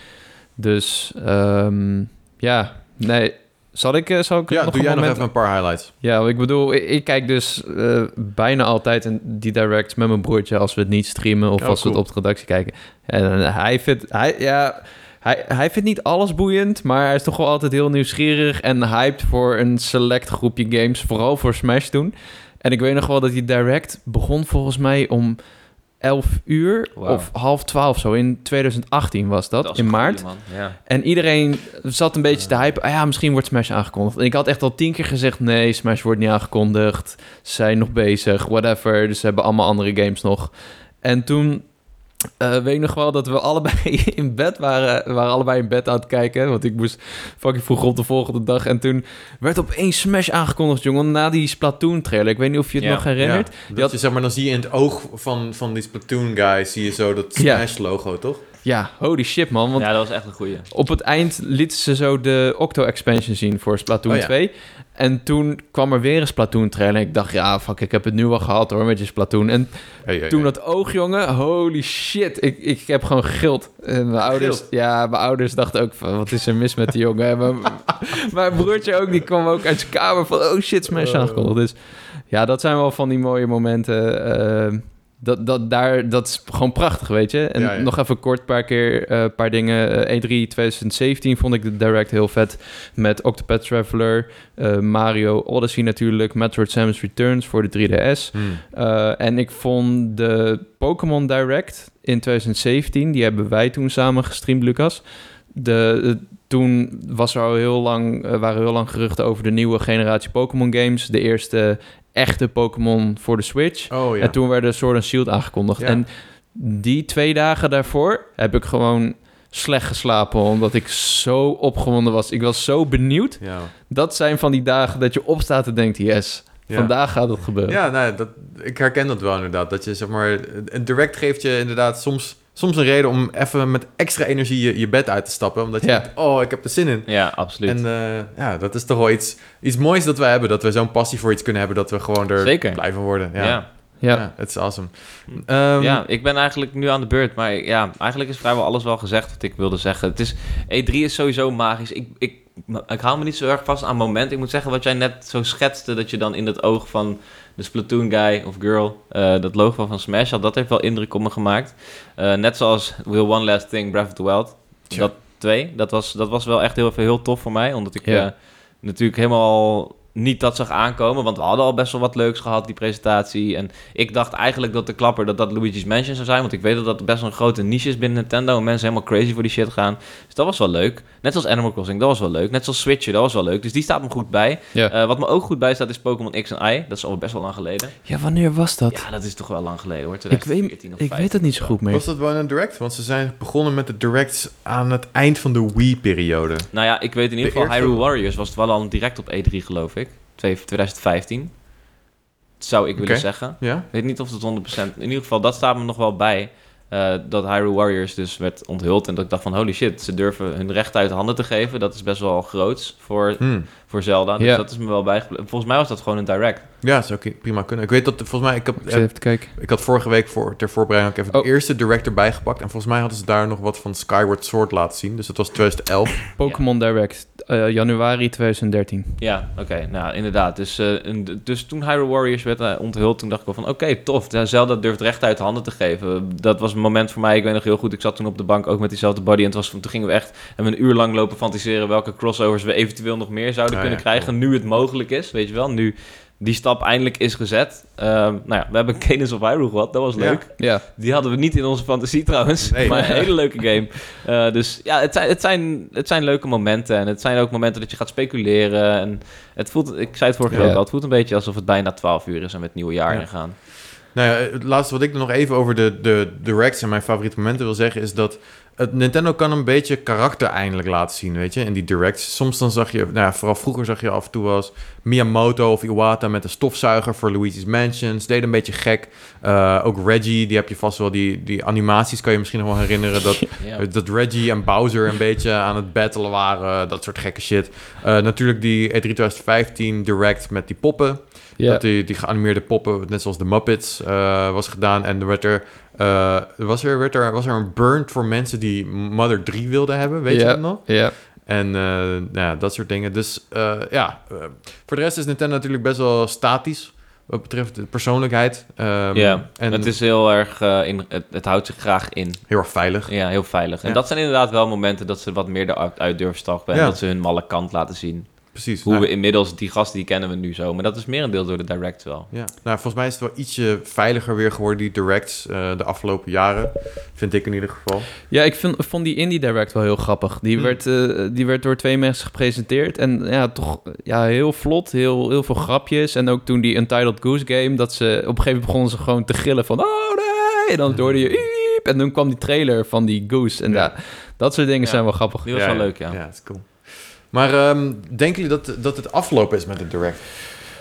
Dus ehm, ja, nee. Zal ik, eh, zal ik ja nog doe een jij nog moment... even een paar highlights. Ja, ik bedoel, ik, ik kijk dus eh, bijna altijd in die directs met mijn broertje als we het niet streamen of Oh, als we het op de redactie kijken. En hij vindt, hij, ja, hij, hij vindt niet alles boeiend, maar hij is toch wel altijd heel nieuwsgierig en hyped voor een select groepje games, vooral voor Smash toen. En ik weet nog wel dat die direct begon volgens mij om 11 uur of half 12 zo. In 2018 was dat, in maart. goeie, man. Ja. En iedereen zat een beetje te hypen. Ah ja, misschien wordt Smash aangekondigd. En ik had echt al tien keer gezegd... nee, Smash wordt niet aangekondigd. Ze zijn nog bezig, whatever. Dus ze hebben allemaal andere games nog. En toen eh, weet ik nog wel dat we allebei in bed waren. We waren allebei in bed aan het kijken. Want ik moest fucking vroeg op de volgende dag. En toen werd opeens Smash aangekondigd, jongen. Na die Splatoon-trailer. Ik weet niet of je het Ja. nog herinnert. Ja, dat had- je, zeg maar, dan zie je in het oog van, van die Splatoon guy... zie je zo dat Ja. Smash-logo, toch? Ja, holy shit, man. Want ja, dat was echt een goeie. Op het eind lieten ze zo de Octo-expansion zien voor Splatoon Oh ja. 2. En toen kwam er weer een Splatoon-trailer. En ik dacht, ja, fuck, ik heb het nu al gehad hoor, met je Splatoon. En Hey, hey, toen hey. dat oog, jongen, holy shit. Ik, ik heb gewoon gegild. En mijn ouders, ja, mijn ouders dachten ook van, wat is er mis met die jongen? En mijn, mijn broertje ook, die kwam ook uit zijn kamer van, oh shit, Smash Oh. aangekondigd. Dus ja, dat zijn wel van die mooie momenten. eh, dat, dat, daar, dat is gewoon prachtig, weet je. En Ja, ja. nog even kort een paar keer een paar dingen. Eh, E3 2017 vond ik de direct heel vet. Met Octopath Traveler, eh, Mario Odyssey natuurlijk, Metroid Samus Returns voor de 3DS. Hmm. Eh, en ik vond de Pokémon Direct in 2017, die hebben wij toen samen gestreamd, Lucas. De, de- toen was er al heel lang, eh, waren heel lang geruchten over de nieuwe generatie Pokémon games. De eerste echte Pokémon voor de Switch. Oh ja. En toen werden Sword and Shield aangekondigd. Ja. En die twee dagen daarvoor heb ik gewoon slecht geslapen, omdat ik zo opgewonden was. Ik was zo benieuwd. ja. Dat zijn van die dagen dat je opstaat en denkt, yes, Ja. vandaag gaat het gebeuren. Ja, nou, dat, ik herken dat wel inderdaad. Dat je zeg maar, direct geeft je inderdaad soms, soms een reden om even met extra energie je, je bed uit te stappen. Omdat je Ja. denkt, oh, ik heb er zin in. Ja, absoluut. En eh, ja, dat is toch wel iets, iets moois dat wij hebben. Dat we zo'n passie voor iets kunnen hebben. Dat we gewoon er Zeker. blij van worden. Ja, ja. ja. Ja. het is awesome. Ehm, ja, ik ben eigenlijk nu aan de beurt. Maar ja, eigenlijk is vrijwel alles wel gezegd wat ik wilde zeggen. Het is, E3 is sowieso magisch. Ik, ik, ik hou me niet zo erg vast aan moment. Ik moet zeggen, wat jij net zo schetste... dat je dan in het oog van de Splatoon guy of girl, eh, dat logo van Smash had, dat heeft wel indruk op me gemaakt. Eh, net zoals Will One Last Thing, Breath of the Wild. Dat twee, dat was, dat was wel echt heel, heel tof voor mij, omdat ik Ja. eh, natuurlijk helemaal niet dat zag aankomen, want we hadden al best wel wat leuks gehad, die presentatie. En ik dacht eigenlijk dat de klapper dat dat Luigi's Mansion zou zijn, want ik weet dat dat best wel een grote niche is binnen Nintendo en mensen helemaal crazy voor die shit gaan. Dus dat was wel leuk. Net zoals Animal Crossing, dat was wel leuk. Net zoals Switcher, dat was wel leuk. Dus die staat me goed bij. Ja. Eh, wat me ook goed bij staat is Pokémon X en Y. Dat is al best wel lang geleden. ja, wanneer was dat? Ja, dat is toch wel lang geleden hoor. ik weet, 2014 of ik weet het niet zo goed meer. Was dat wel een direct? Want ze zijn begonnen met de directs aan het eind van de Wii-periode. Nou ja, ik weet in ieder De geval, Hyrule Warriors was het wel al direct op E3 geloof ik. Twee- 2015. Zou ik willen zeggen. Ja? Ik weet niet of het 100%... In ieder geval, dat staat me nog wel bij. eh, dat Hyrule Warriors dus werd onthuld. En dat ik dacht van, holy shit, ze durven hun recht uit de handen te geven. Dat is best wel groots voor, Hmm. voor Zelda. Dus Ja. dat is me wel bijgebleven. Volgens mij was dat gewoon een direct. Ja, zou ik prima kunnen. Ik weet dat, volgens mij, ik, heb, Ik even te kijken. ik had vorige week voor, ter voorbereiding ook even Oh. de eerste direct erbij gepakt. En volgens mij hadden ze daar nog wat van Skyward Sword laten zien. Dus dat was 2011. Pokémon Direct, eh, januari 2013. Ja, oké. nou, inderdaad. Dus, eh, dus toen Hyrule Warriors werd eh, onthuld, toen dacht ik wel van... Oké, tof. Ja, Zelda durft recht uit de handen te geven. Dat was een moment voor mij, ik weet nog heel goed... Ik zat toen op de bank ook met diezelfde body. En het was, van- toen gingen we echt we een uur lang lopen fantaseren... welke crossovers we eventueel nog meer zouden Ah, kunnen ja, krijgen... nu het mogelijk is, weet je wel. Nu die stap eindelijk is gezet. Ehm, nou ja, we hebben Cadence of Hyrule gehad. Dat was leuk. Ja, Die hadden we niet in onze fantasie trouwens. Nee. Maar een hele leuke game. Eh, dus ja, het zijn, het, zijn, het zijn leuke momenten. En het zijn ook momenten dat je gaat speculeren. En het voelt, ik zei het vorige Ja. keer ook al, het voelt een beetje alsof het bijna 12 uur is en met het nieuwe jaar Ja. ingaan. Nou ja, het laatste wat ik nog even over de, de directs en mijn favoriete momenten wil zeggen... is dat het Nintendo kan een beetje karakter eindelijk laten zien, weet je, in die directs. Soms dan zag je, nou ja, vooral vroeger zag je af en toe eens Miyamoto of Iwata met een stofzuiger voor Luigi's Mansions. Deed een beetje gek. Eh, ook Reggie, die heb je vast wel, die, die animaties kan je misschien nog wel herinneren. Dat, Ja. Dat Reggie en Bowser een beetje aan het battelen waren. Dat soort gekke shit. Eh, natuurlijk die E3 2015 direct met die poppen. ja. Dat die, die geanimeerde poppen, net zoals de Muppets, eh, was gedaan. En er werd er, eh, was, er, werd er, was er een burn voor mensen die Mother 3 wilden hebben. Weet je dat nog? ja. En eh, nou ja, dat soort dingen. Dus eh, ja, voor de rest is Nintendo natuurlijk best wel statisch. Wat betreft de persoonlijkheid. Ehm, ja, en het is heel erg, in, het, het houdt zich graag in. heel erg veilig. Ja, heel veilig. En Ja. dat zijn inderdaad wel momenten dat ze wat meer eruit uit durven stappen. En dat ze hun malle kant laten zien. Precies. Hoe Nou, we inmiddels, die gasten die kennen we nu zo. Maar dat is meer een deel door de direct wel. Ja, nou, volgens mij is het wel ietsje veiliger weer geworden, die directs, eh, de afgelopen jaren. Vind ik in ieder geval. Ja, ik vind, vond die Indie Direct wel heel grappig. Die, Hmm. werd, eh, die werd door twee mensen gepresenteerd. En ja, toch ja, heel vlot, heel, heel veel grapjes. En ook toen die Untitled Goose Game, dat ze op een gegeven moment begonnen ze gewoon te gillen van... Oh nee! En dan hoorde je... Iep, en toen kwam die trailer van die Goose. En Ja. ja, dat soort dingen Ja. zijn wel grappig. Die was wel leuk, ja. Ja, dat is cool. Maar ehm, denken jullie dat, dat het afgelopen is met de direct?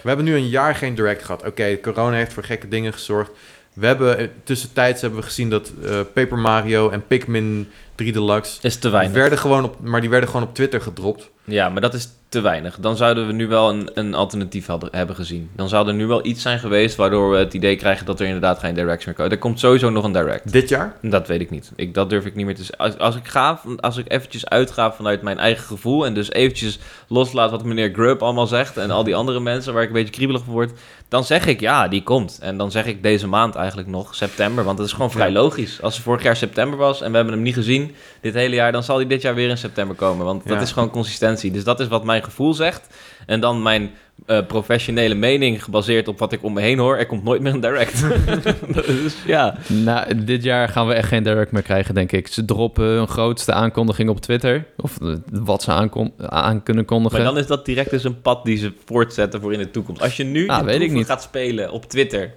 We hebben nu een jaar geen direct gehad. Oké, corona heeft voor gekke dingen gezorgd. We hebben eh, tussentijds hebben we gezien dat eh, Paper Mario en Pikmin 3 Deluxe Is te weinig. werden gewoon op, maar die werden gewoon op Twitter gedropt. Ja, maar dat is te weinig. Dan zouden we nu wel een, een alternatief hadden, hebben gezien. Dan zou er nu wel iets zijn geweest waardoor we het idee krijgen dat er inderdaad geen directs meer komen. Er komt sowieso nog een direct. Dit jaar? Dat weet ik niet. Ik, dat durf ik niet meer te zeggen. Als, als ik ga, als ik eventjes uitga vanuit mijn eigen gevoel en dus eventjes loslaat wat meneer Grub allemaal zegt en al die andere mensen waar ik een beetje kriebelig van word, dan zeg ik ja, die komt. En dan zeg ik deze maand eigenlijk nog, september, want dat is gewoon vrij Ja. logisch. Als het vorig jaar september was en we hebben hem niet gezien dit hele jaar, dan zal hij dit jaar weer in september komen, want dat Ja. is gewoon consistentie. Dus dat is wat mijn gevoel zegt. En dan mijn eh, professionele mening gebaseerd op wat ik om me heen hoor. Er komt nooit meer een direct. dus ja. Nou, dit jaar gaan we echt geen Direct meer krijgen, denk ik. Ze droppen hun grootste aankondiging op Twitter. Of eh, wat ze aankon- aan kunnen kondigen. Maar dan is dat direct dus een pad die ze voortzetten voor in de toekomst. Als je nu Ah, weet ik proeven niet. gaat spelen op Twitter,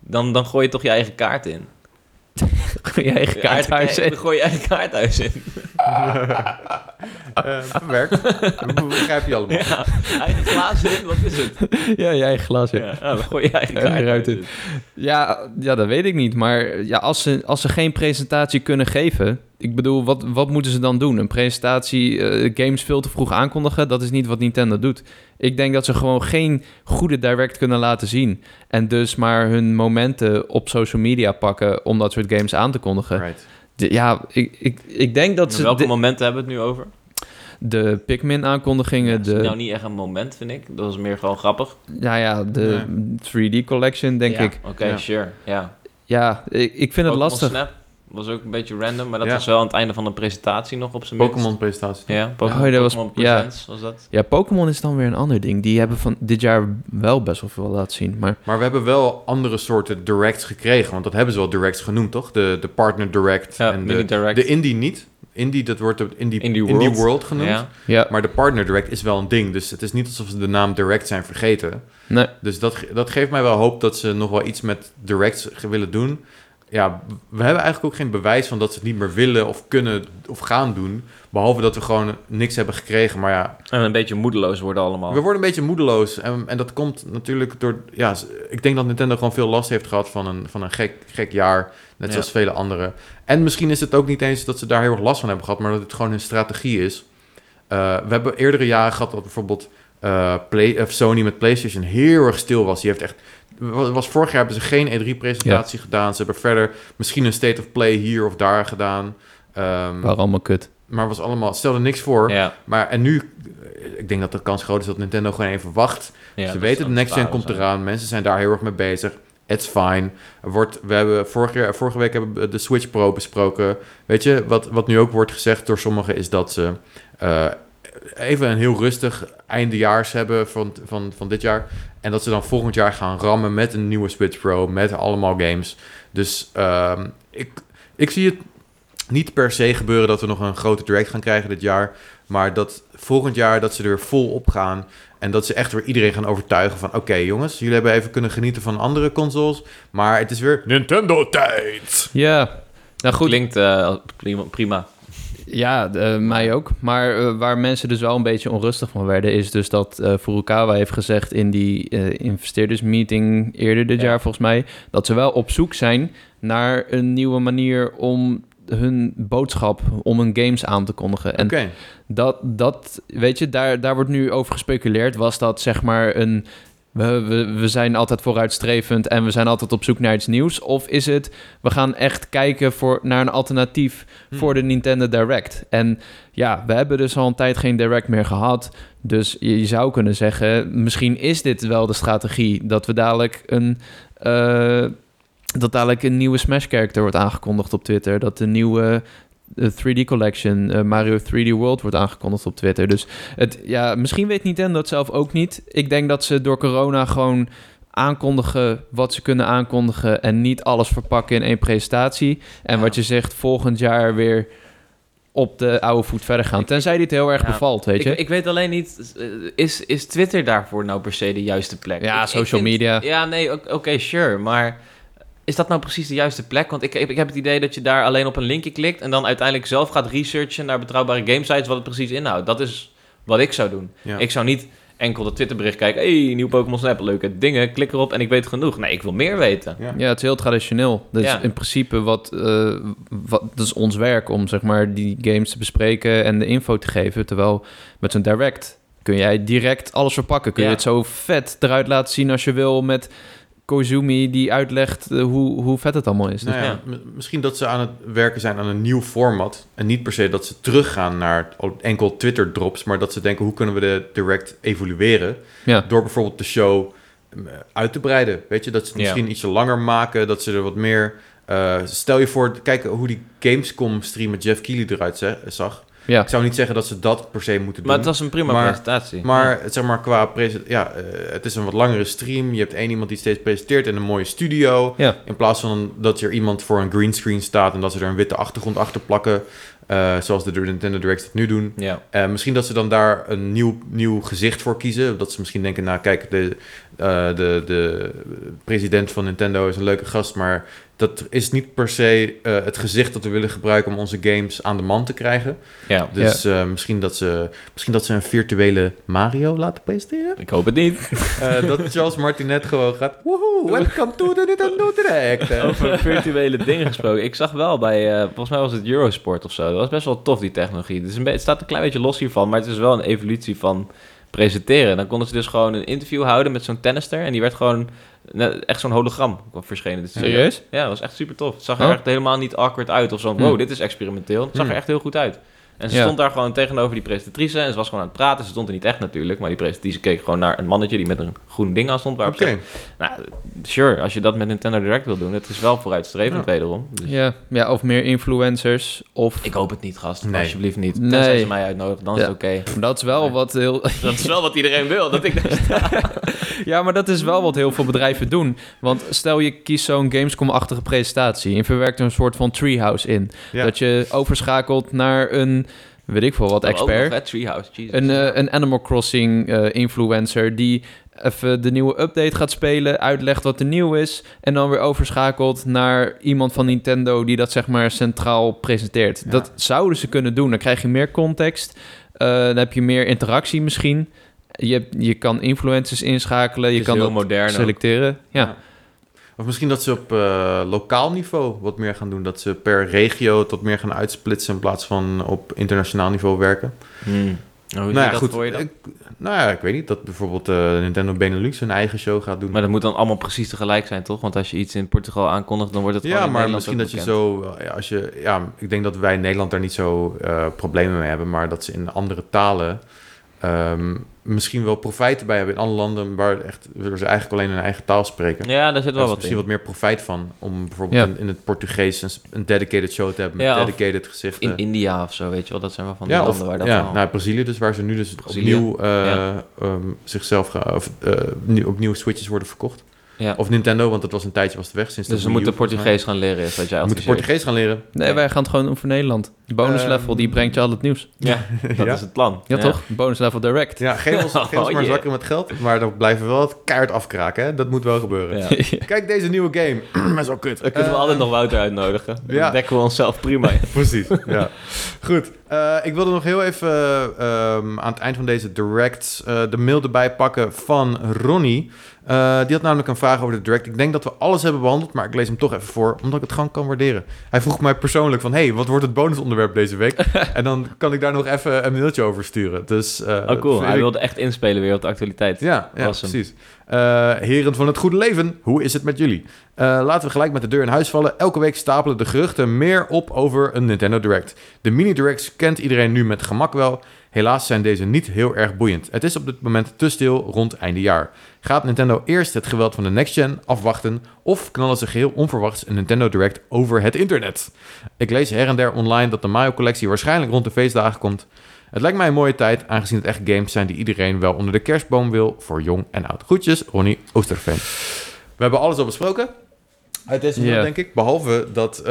dan, dan gooi je toch je eigen kaart in. je eigen Je kaarthuis eigen- in. Gooi je eigen kaarthuis in. Eh verwerkt. Dat begrijp je allemaal. Ja, eigen glazen in, wat is het? Ja, je eigen glas, ja. Ja, nou, dan gooi je eigen kaart uit. in. Ja, ja, dat weet ik niet. Maar ja, als, ze, als ze geen presentatie kunnen geven... Ik bedoel, wat, wat moeten ze dan doen? Een presentatie, eh, games veel te vroeg aankondigen? Dat is niet wat Nintendo doet. Ik denk dat ze gewoon geen goede direct kunnen laten zien. En dus maar hun momenten op social media pakken... om dat soort games aan te kondigen. Right. De- ja, ik, ik, ik denk dat ze... Welke momenten hebben we het nu over? de Pikmin-aankondigingen, Dat is de, nou niet echt een moment, vind ik. Dat was meer gewoon grappig. nou ja, de 3D-collection, denk Ja, ik. Oké, Ja. sure. Ja. Ja, ik, ik vind het lastig. Was ook een beetje random, maar dat Ja. was wel aan het einde van de presentatie nog op zijn minst. Pokémon presentatie. Ja, Pokémon, Oh, dat was- ja. Was dat. Ja, Pokémon is dan weer een ander ding. Die hebben van dit jaar wel best wel veel laten zien. Maar Maar we hebben wel andere soorten directs gekregen. Want dat hebben ze wel directs genoemd, toch? De, de partner direct Ja, en mini de, direct. de indie niet. Indie, dat wordt de indie, Indie indie, World. world. genoemd. Ja. ja, Maar de partner direct is wel een ding. Dus het is niet alsof ze de naam direct zijn vergeten. nee. Dus dat, dat geeft mij wel hoop dat ze nog wel iets met directs ge- willen doen. Ja, we hebben eigenlijk ook geen bewijs van dat ze het niet meer willen of kunnen of gaan doen. Behalve dat we gewoon niks hebben gekregen. Maar ja, En een beetje moedeloos worden allemaal. we worden een beetje moedeloos. En, en dat komt natuurlijk door... Ja, ik denk dat Nintendo gewoon veel last heeft gehad van een, van een gek, gek jaar. Net Ja. zoals vele anderen. En misschien is het ook niet eens dat ze daar heel erg last van hebben gehad. Maar dat het gewoon hun strategie is. Eh, we hebben eerdere jaren gehad dat bijvoorbeeld eh, Play, of Sony met PlayStation heel erg stil was. Die heeft echt... wa- Was vorig jaar hebben ze geen E3-presentatie gedaan. Ze hebben verder misschien een State of Play hier of daar gedaan. Ehm, waren allemaal kut. maar was allemaal, stelde niks voor. Ja. Maar en nu, eh, ik denk dat de kans groot is dat Nintendo gewoon even wacht. Ja, Ze weten, de next gen komt eraan. Mensen zijn daar heel erg mee bezig. It's fine. Wordt, we hebben vorig jaar, vorige week hebben we de Switch Pro besproken. Weet je, wat, wat nu ook wordt gezegd door sommigen is dat ze eh, even een heel rustig eindejaars hebben van, van, van dit jaar. En dat ze dan volgend jaar gaan rammen met een nieuwe Switch Pro, met allemaal games. Dus ehm, ik, ik zie het niet per se gebeuren dat we nog een grote direct gaan krijgen dit jaar. Maar dat volgend jaar dat ze er vol op gaan. En dat ze echt weer iedereen gaan overtuigen van... Oké jongens, jullie hebben even kunnen genieten van andere consoles. Maar het is weer Nintendo-tijd. Ja, nou goed. Klinkt eh, prima, prima. Ja, eh, mij ook. Maar eh, waar mensen dus wel een beetje onrustig van werden, is dus dat eh Furukawa heeft gezegd in die investeerdersmeeting eerder dit Ja. jaar volgens mij, dat ze wel op zoek zijn naar een nieuwe manier om hun boodschap, om hun games aan te kondigen. En dat, dat, weet je, daar, daar wordt nu over gespeculeerd. Was dat zeg maar een. We, we, we zijn altijd vooruitstrevend en we zijn altijd op zoek naar iets nieuws? Of is het, we gaan echt kijken voor, naar een alternatief Hm. voor de Nintendo Direct? En ja, we hebben dus al een tijd geen Direct meer gehad. Dus je, je zou kunnen zeggen, misschien is dit wel de strategie dat we dadelijk een. eh, dat dadelijk een nieuwe Smash-character wordt aangekondigd op Twitter. Dat de nieuwe 3D Collection, eh, Mario 3D World wordt aangekondigd op Twitter. Dus het, ja, misschien weet Nintendo het zelf ook niet. Ik denk dat ze door corona gewoon aankondigen wat ze kunnen aankondigen en niet alles verpakken in één presentatie. En Ja. wat je zegt, volgend jaar weer op de oude voet verder gaan. Tenzij dit heel erg Ja. bevalt, weet je. Ik, ik weet alleen niet, eh, is, is Twitter daarvoor nou per se de juiste plek? Ja, Ik- ik social vind- media. Ja, nee, oké, oké, sure, maar is dat nou precies de juiste plek? Want ik, ik, ik heb het idee dat je daar alleen op een linkje klikt en dan uiteindelijk zelf gaat researchen naar betrouwbare gamesites wat het precies inhoudt. Dat is wat ik zou doen. ja. Ik zou niet enkel dat Twitterbericht kijken, hey, nieuw Pokémon Snap, leuke dingen, klik erop en ik weet genoeg. Nee, ik wil meer weten. ja. Ja, het is heel traditioneel. Dus Ja. in principe wat, eh, wat, dat is ons werk om zeg maar die games te bespreken en de info te geven. Terwijl met zo'n direct kun jij direct alles verpakken. Kun je het zo vet eruit laten zien als je wil met Koizumi die uitlegt eh, hoe, hoe vet het allemaal is. Dus Nou ja, Ja. m- misschien dat ze aan het werken zijn aan een nieuw format. En niet per se dat ze teruggaan naar enkel Twitter-drops. Maar dat ze denken, hoe kunnen we de direct evolueren? ja. Door bijvoorbeeld de show uit te breiden. Weet je, dat ze het misschien ietsje langer maken. Dat ze er wat meer... eh, stel je voor, kijk hoe die Gamescom-stream met Jeff Keighley eruit zag. Ja. Ik zou niet zeggen dat ze dat per se moeten doen. Maar het was een prima Maar- presentatie. Maar zeg maar qua presen- ja, eh, het is een wat langere stream. Je hebt één iemand die steeds presenteert in een mooie studio. Ja. In plaats van dat er iemand voor een greenscreen staat en dat ze er een witte achtergrond achter plakken. eh, zoals de Nintendo Directs het nu doen. Ja. Eh, misschien dat ze dan daar een nieuw, nieuw gezicht voor kiezen. Dat ze misschien denken, nou kijk, de, eh, de, de president van Nintendo is een leuke gast, maar dat is niet per se eh, het gezicht dat we willen gebruiken om onze games aan de man te krijgen. ja. Dus eh, misschien, dat ze, misschien dat ze een virtuele Mario laten presenteren. Ik hoop het niet. Eh, dat Charles Martinet gewoon gaat. Woehoe, welcome to the Nintendo Direct. Over virtuele dingen gesproken. Ik zag wel bij, eh, volgens mij was het Eurosport of zo. Dat was best wel tof, die technologie. Het, is een het staat een klein beetje los hiervan, maar het is wel een evolutie van presenteren. Dan konden ze dus gewoon een interview houden met zo'n tennister. En die werd gewoon echt zo'n hologram verschenen. Dus, Serieus? Ja, dat was echt super tof. Het zag er Oh. echt helemaal niet awkward uit of zo. Wow, Hmm. dit is experimenteel. Het zag er Hmm. echt heel goed uit. En ze Ja. stond daar gewoon tegenover die presentatrice en ze was gewoon aan het praten. Ze stond er niet echt natuurlijk, maar die presentatrice keek gewoon naar een mannetje die met een groen ding aan stond. Waarop Oké. ze- nou, sure, als je dat met Nintendo Direct wil doen, het is wel vooruitstrevend Ja. wederom. Dus Ja, ja, of meer influencers. Of Ik hoop het niet, gast. Nee. Alsjeblieft niet. Nee. Tenzij ze mij uitnodigen, dan is het oké. dat is wel Nee. wat heel. Dat is wel wat iedereen wil, dat ik daar sta. Ja, maar dat is wel wat heel veel bedrijven doen. Want stel je kiest zo'n Gamescom-achtige presentatie en verwerkt er een soort van treehouse in. Dat je overschakelt naar een, weet ik veel wat, Oh, expert. Treehouse. Een, eh, een Animal Crossing eh, influencer die even de nieuwe update gaat spelen, uitlegt wat er nieuw is en dan weer overschakelt naar iemand van Nintendo die dat zeg maar centraal presenteert. Ja. Dat zouden ze kunnen doen. Dan krijg je meer context, eh, dan heb je meer interactie misschien. Je, je kan influencers inschakelen, je kan dat modern ook. selecteren. Ja. Of misschien dat ze op eh, lokaal niveau wat meer gaan doen. Dat ze per regio tot meer gaan uitsplitsen in plaats van op internationaal niveau werken. Hmm. Nou, hoe nou zie ja, dat goed. voor je dan? Ik, nou ja, ik weet niet. Dat bijvoorbeeld eh, Nintendo Benelux hun eigen show gaat doen. Maar dat moet dan allemaal precies tegelijk zijn, toch? Want als je iets in Portugal aankondigt, dan wordt het gewoon ja, maar misschien dat je zo... ja, Als je, ja, ik denk dat wij in Nederland daar niet zo eh, problemen mee hebben. Maar dat ze in andere talen ehm, misschien wel profijt bij hebben. In andere landen waar, echt, waar ze eigenlijk alleen hun eigen taal spreken. Ja, daar zit wel wat misschien in. wat meer profijt van. Om bijvoorbeeld Ja. in, in het Portugees een, een dedicated show te hebben. Met Ja, dedicated gezichten. In India of zo, weet je wel. Dat zijn wel van die ja, landen of waar dat ja, wel... nou, Brazilië dus, waar ze nu dus Brazilië, opnieuw, eh, ja. ehm, zichzelf gaan, of, eh, nieuw- opnieuw switches worden verkocht. Ja. Of Nintendo, want dat was een tijdje was het weg sinds de Dus we moeten. Portugees gaan leren, is wat jij We moeten. Portugees gaan leren. Nee, wij gaan het gewoon doen voor Nederland. De bonus Ehm, level, die brengt je al het nieuws. Ja, dat Ja? is het plan. Ja, toch? Bonus level direct. Ja, geef ons, geef ons Oh, maar yeah. zakken met geld, maar dan blijven we wel het kaart afkraken. Hè? Dat moet wel gebeuren. Ja. Kijk deze nieuwe game. maar zo kut. Dan kunnen we Eh, altijd nog Wouter uitnodigen. Dan ja. dekken we onszelf prima. Precies, ja. Goed. Eh, ik wilde nog heel even ehm, aan het eind van deze direct eh, de mail erbij pakken van Ronnie. Eh, die had namelijk een vraag over de direct. Ik denk dat we alles hebben behandeld, maar ik lees hem toch even voor, omdat ik het gewoon kan waarderen. Hij vroeg mij persoonlijk van, hey, wat wordt het bonusonderwerp deze week? en dan kan ik daar nog even een mailtje over sturen. Dus, eh, Oh, cool. Hij ik- wilde echt inspelen weer op de actualiteit. Ja, ja Awesome. precies. Eh, heren van het goede leven, hoe is het met jullie? Laten we gelijk met de deur in huis vallen. Elke week stapelen de geruchten meer op over een Nintendo Direct. De mini-directs kent iedereen nu met gemak wel. Helaas zijn deze niet heel erg boeiend. Het is op dit moment te stil rond einde jaar. Gaat Nintendo eerst het geweld van de next gen afwachten... of knallen ze geheel onverwachts een Nintendo Direct over het internet? Ik lees her en der online dat de Mario-collectie waarschijnlijk rond de feestdagen komt... Het lijkt mij een mooie tijd, aangezien het echt games zijn die iedereen wel onder de kerstboom wil, voor jong en oud. Groetjes, Ronnie Oosterveen. We hebben alles al besproken. Uit deze mail, Ja. denk ik. Behalve dat... eh,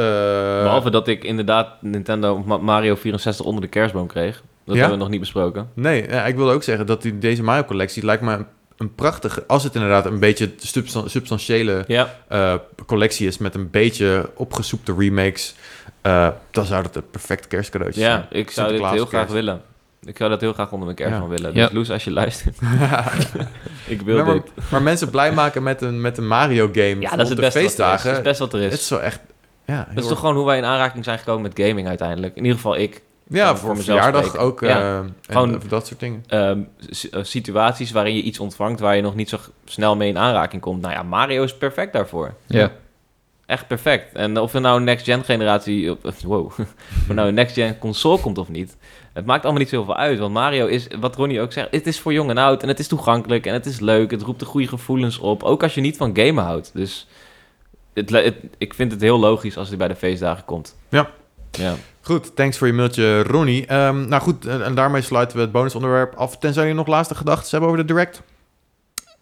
Behalve dat ik inderdaad Nintendo Ma- Mario 64 onder de kerstboom kreeg. Dat Ja? hebben we nog niet besproken. Nee, ja, ik wilde ook zeggen dat die, deze Mario-collectie lijkt me een, een prachtige... Als het inderdaad een beetje substan- substantiële Ja, eh, collectie is met een beetje opgesoepte remakes... eh, dan zou dat een perfect kerstcadeautje ja zijn. ik zou dit heel graag willen. Ik zou dat heel graag onder mijn kerstboom willen. Ja. Dus Loes, als je luistert. ik wil maar, dit. maar mensen blij maken met een, met een Mario-game Ja, dat is het de beste wat er is. feestdagen... Dat is best wat er is. Het is zo echt... Ja, Dat is toch gewoon hoe wij in aanraking zijn gekomen met gaming uiteindelijk. In ieder geval ik. Ja, voor voor, mezelf verjaardag spreken. ook. Ja. eh, en Gewoon- over dat soort dingen. Ehm, eh, situaties waarin je iets ontvangt waar je nog niet zo snel mee in aanraking komt. Nou ja, Mario is perfect daarvoor. Ja. Echt perfect. En of er nou een next-gen generatie... Wow. of er nou een next-gen console komt of niet... Het maakt allemaal niet zoveel uit. Want Mario is, wat Ronnie ook zegt... Het is voor jong en oud. En het is toegankelijk. En het is leuk. Het roept de goede gevoelens op. Ook als je niet van gamen houdt. Dus... Het- ik vind het heel logisch als hij bij de feestdagen komt. Ja. Ja. Goed, thanks voor je mailtje, Ronnie. Ehm, nou goed, en, en daarmee sluiten we het bonusonderwerp af. Tenzij jullie nog laatste gedachten hebben over de Direct.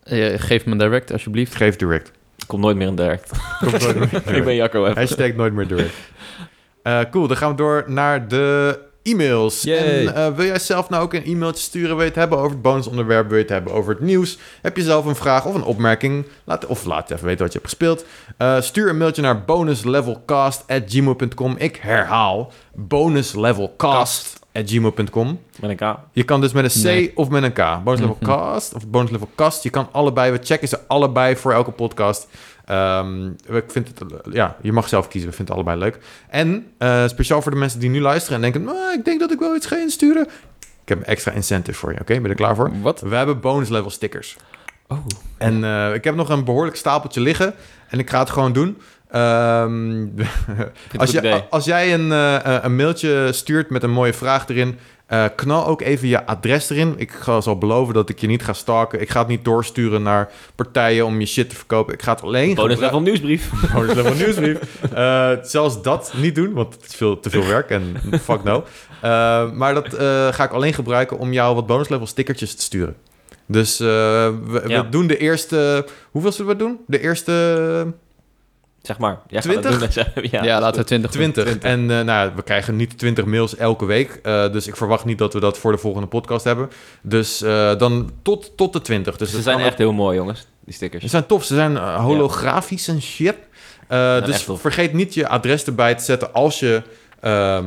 Eh, geef me een direct, alsjeblieft. Geef Direct. Komt nooit meer in direct. Komt nooit meer Direct. ik ben Jacco even. Hashtag nooit meer Direct. Eh, cool, dan gaan we door naar de e-mails. Yay. En eh, wil jij zelf nou ook een e-mailtje sturen? Wil je het hebben over het bonusonderwerp? Wil je het hebben over het nieuws? Heb je zelf een vraag of een opmerking? Laat, of laat even weten wat je hebt gespeeld. Eh, stuur een mailtje naar bonuslevelcast.gmail.com. Ik herhaal, bonuslevelcast.gmail.com. Met een K. Je kan dus met een C Nee. of met een K. Bonus level Mhm. of bonus level cast. Je kan allebei. We checken ze allebei voor elke podcast. Ehm, ik vind het, ja, je mag zelf kiezen. We vinden het allebei leuk. En eh, speciaal voor de mensen die nu luisteren en denken: "Nou, ik denk dat ik wel iets ga insturen. Ik heb een extra incentive voor je. Oké, ben je er klaar voor? Wat? We hebben bonus level stickers. Oh. En eh, ik heb nog een behoorlijk stapeltje liggen. En ik ga het gewoon doen. Ehm, als, je, als jij een, eh, een mailtje stuurt met een mooie vraag erin... eh, knal ook even je adres erin. Ik ga zal beloven dat ik je niet ga stalken. Ik ga het niet doorsturen naar partijen om je shit te verkopen. Ik ga het alleen Bonus level nieuwsbrief. Bonus level nieuwsbrief. Eh, zelfs dat niet doen, want het is veel, te veel werk en fuck no. Eh, maar dat ga ik alleen gebruiken om jou wat bonus level stickertjes te sturen. Dus we, Ja. we doen de eerste... Hoeveel zullen we doen? De eerste Zeg maar. Jij gaat het 20? doen, dus, ja, Ja, laten we 20 doen. 20. En eh, nou, ja, we krijgen niet 20 mails elke week. eh, dus ik verwacht niet dat we dat voor de volgende podcast hebben. Dus eh, dan tot, tot de 20. Dus Ze zijn echt heel mooi, jongens. Die stickers. Ze zijn tof. Ze zijn holografisch en shit. Eh, dus vergeet niet je adres erbij te zetten als je ehm,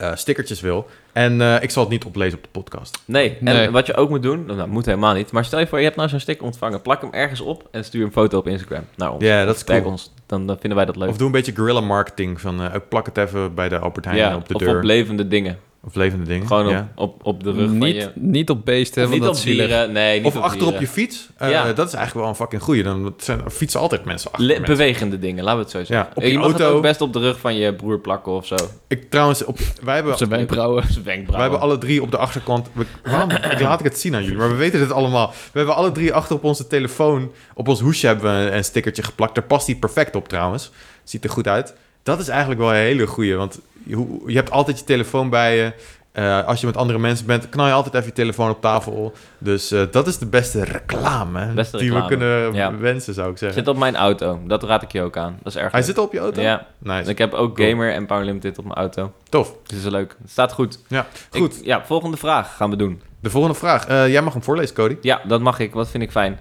eh, stickertjes wil. En eh, ik zal het niet oplezen op de podcast. Nee, en Nee. wat je ook moet doen, nou, moet helemaal niet. Maar stel je voor, je hebt nou zo'n sticker ontvangen. Plak hem ergens op en stuur een foto op Instagram naar ons. Ja, dat is cool. ons, dan, dan vinden wij dat leuk. Of doe een beetje guerrilla marketing. Van, eh, ik plak het even bij de Albert Heijn ja, op de of deur. op levende dingen. Of levende dingen. Gewoon op, ja. op, op de rug van Niet, je... niet op beesten, Of want niet dat op dieren, nee, niet Of op achter op je fiets. Eh, Ja. Dat is eigenlijk wel een fucking goeie. Dan zijn, fietsen altijd mensen achter Le- mensen. bewegende dingen, laten we het zo zeggen. Ja, op je je mag het auto. ook best op de rug van je broer plakken of zo. Ik, trouwens, op, wij hebben Op zijn wenkbrauwen. Zijn wenkbrauwen. Wij hebben alle drie op de achterkant. We, waarom ik laat ik het zien aan jullie? Maar we weten het allemaal. We hebben alle drie achter op onze telefoon. Op ons hoesje hebben we een, een stickertje geplakt. Daar past hij perfect op trouwens. Ziet er goed uit. Dat is eigenlijk wel een hele goeie. Want je, je hebt altijd je telefoon bij je. Eh, als je met andere mensen bent, knal je altijd even je telefoon op tafel. Dus eh, dat is de beste reclame Beste die reclame, we kunnen ja. wensen, zou ik zeggen. Zit op mijn auto, dat raad ik je ook aan. Dat is erg Hij leuk. zit op je auto? Ja, Nice. ik heb ook Cool. Gamer en Power Limited op mijn auto. Tof. Dus is leuk. Het staat goed. Ja, Ik- goed. ja, volgende vraag gaan we doen. De volgende vraag. Eh, jij mag hem voorlezen, Cody. Ja, dat mag ik. Wat vind ik fijn.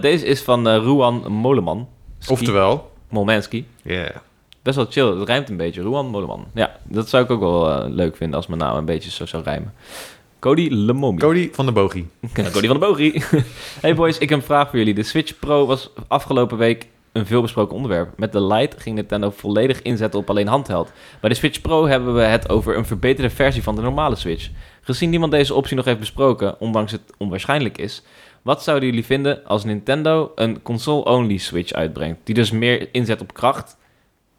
Deze is van Ruan Moleman. Ski- Oftewel. Molmanski. Yeah. Best wel chill. Het rijmt een beetje. Ruan Moleman. Ja, dat zou ik ook wel eh, leuk vinden als mijn naam een beetje zo zou rijmen. Cody Lemomi. Cody van de Bogie. Cody van de Bogie. hey boys, ik heb een vraag voor jullie. De Switch Pro was afgelopen week een veelbesproken onderwerp. Met de Lite ging Nintendo volledig inzetten op alleen handheld. Bij de Switch Pro hebben we het over een verbeterde versie van de normale Switch. Gezien niemand deze optie nog heeft besproken, ondanks het onwaarschijnlijk is, wat zouden jullie vinden als Nintendo een console-only Switch uitbrengt, die dus meer inzet op kracht,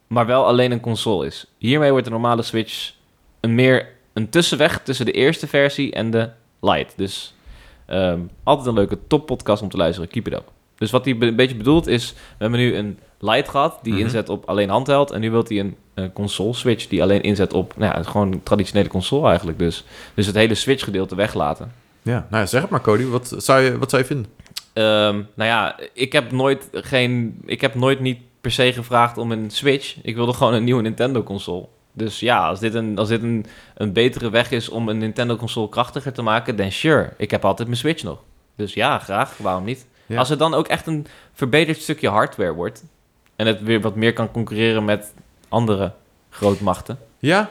maar wel alleen een console is? Hiermee wordt de normale Switch een meer een tussenweg tussen de eerste versie en de Lite. Dus ehm, altijd een leuke toppodcast om te luisteren. Keep it up. Dus wat hij be- een beetje bedoelt is, we hebben nu een Lite gehad die Mhm. inzet op alleen handheld en nu wil hij een, console Switch die alleen inzet op, nou ja, gewoon een traditionele console eigenlijk. Dus, dus het hele Switch gedeelte weglaten. Ja, nou ja, zeg het maar, Cody. Wat zou je, wat zou je vinden? Ehm, nou ja, ik heb nooit geen, ik heb nooit niet per se gevraagd om een Switch. Ik wilde gewoon een nieuwe Nintendo console. Dus ja, als dit, een, als dit een, een betere weg is om een Nintendo console krachtiger te maken, dan sure. Ik heb altijd mijn Switch nog. Dus ja, graag. Waarom niet? Ja. Als het dan ook echt een verbeterd stukje hardware wordt en het weer wat meer kan concurreren met andere grootmachten. Ja?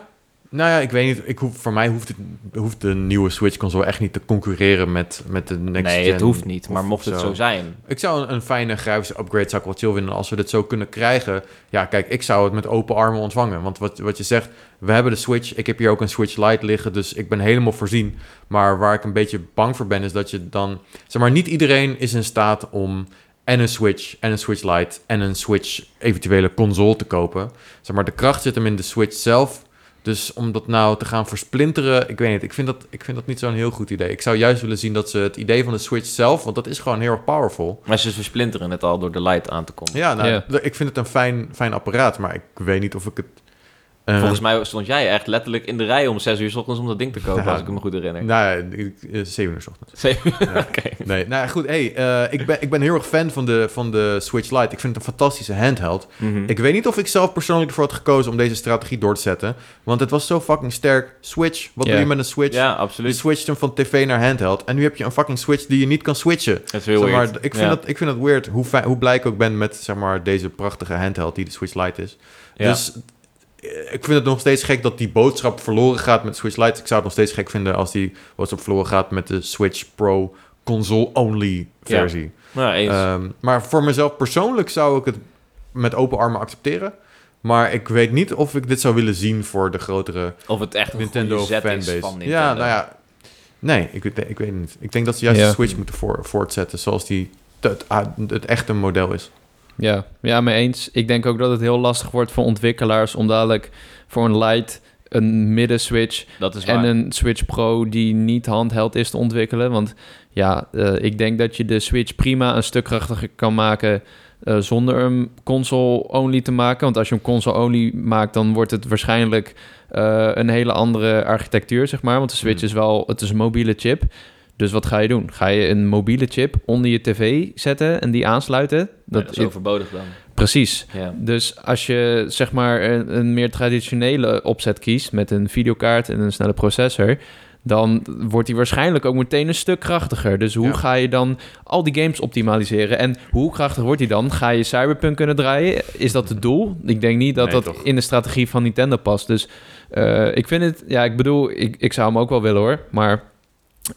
Nou ja, ik weet niet. Ik hoef, voor mij hoeft, het, hoeft de nieuwe Switch-console echt niet te concurreren met, met de next nee, gen het hoeft niet. Maar mocht het zo zijn. Ik zou een, een fijne grafische upgrade zou ik wel chill vinden als we dit zo kunnen krijgen. Ja, kijk, ik zou het met open armen ontvangen. Want wat, wat je zegt, we hebben de Switch. Ik heb hier ook een Switch Lite liggen, dus ik ben helemaal voorzien. Maar waar ik een beetje bang voor ben, is dat je dan... Zeg maar, niet iedereen is in staat om en een Switch en een Switch Lite en een Switch eventuele console te kopen. Zeg maar, de kracht zit hem in de Switch zelf. Dus om dat nou te gaan versplinteren, ik weet niet. Ik vind dat, ik vind dat niet zo'n heel goed idee. Ik zou juist willen zien dat ze het idee van de Switch zelf, want dat is gewoon heel erg powerful. Maar ze versplinteren het al door de Lite aan te komen. Ja, nou, Ja. ik vind het een fijn, fijn apparaat, maar ik weet niet of ik het... eh, Volgens mij stond jij echt letterlijk in de rij om 6 uur 's ochtends om dat ding te kopen, Ja. als ik me goed herinner. Nou ja, ik- eh, zeven uur 's ochtends. Zeven uur? Ja. Oké. Nee, nou goed. Hey, eh, ik, ben, ik ben heel erg fan van de, van de Switch Lite. Ik vind het een fantastische handheld. Mhm. Ik weet niet of ik zelf persoonlijk ervoor had gekozen om deze strategie door te zetten. Want het was zo fucking sterk. Switch, wat doe je met een Switch? Ja, Je absoluut. switcht hem van tv naar handheld. En nu heb je een fucking Switch die je niet kan switchen. Dat is heel Zeg maar, weird. ik, vind Ja. dat, ik vind dat weird hoe, hoe blij ik ook ben met zeg maar, deze prachtige handheld die de Switch Lite is. Ja. Dus eh, ik vind het nog steeds gek dat die boodschap verloren gaat met Switch Lite. Ik zou het nog steeds gek vinden als die boodschap verloren gaat met de Switch Pro console-only Ja. versie. Nou, eens. Ehm, maar voor mezelf persoonlijk zou ik het met open armen accepteren. Maar ik weet niet of ik dit zou willen zien voor de grotere of het echt een Nintendo goede zet fanbase. is van Nintendo. Ja, nou ja. Nee, ik, weet- ik weet het niet. Ik denk dat ze juist Ja. de Switch moeten voor, voortzetten zoals die het, het echte model is. Ja, ja, mee eens. Ik denk ook dat het heel lastig wordt voor ontwikkelaars om dadelijk voor een Lite een is waar. en een Switch Pro die niet handheld is te ontwikkelen. Want ja, eh, ik denk dat je de Switch prima een stuk krachtiger kan maken eh, zonder hem console-only te maken. Want als je hem console-only maakt, dan wordt het waarschijnlijk eh, een hele andere architectuur, zeg maar. Want de Switch Hmm. is wel, het is een mobiele chip. Dus wat ga je doen? Ga je een mobiele chip onder je tv zetten en die aansluiten? Nee, Dat, dat is overbodig dan. Precies. Ja. Dus als je zeg maar een, een meer traditionele opzet kiest met een videokaart en een snelle processor, dan wordt die waarschijnlijk ook meteen een stuk krachtiger. Dus hoe Ja. ga je dan al die games optimaliseren? En hoe krachtig wordt die dan? Ga je Cyberpunk kunnen draaien? Is dat het doel? Ik denk niet dat Nee, dat toch. in de strategie van Nintendo past. Dus eh, ik vind het, ja, ik bedoel, ik, ik zou hem ook wel willen hoor, maar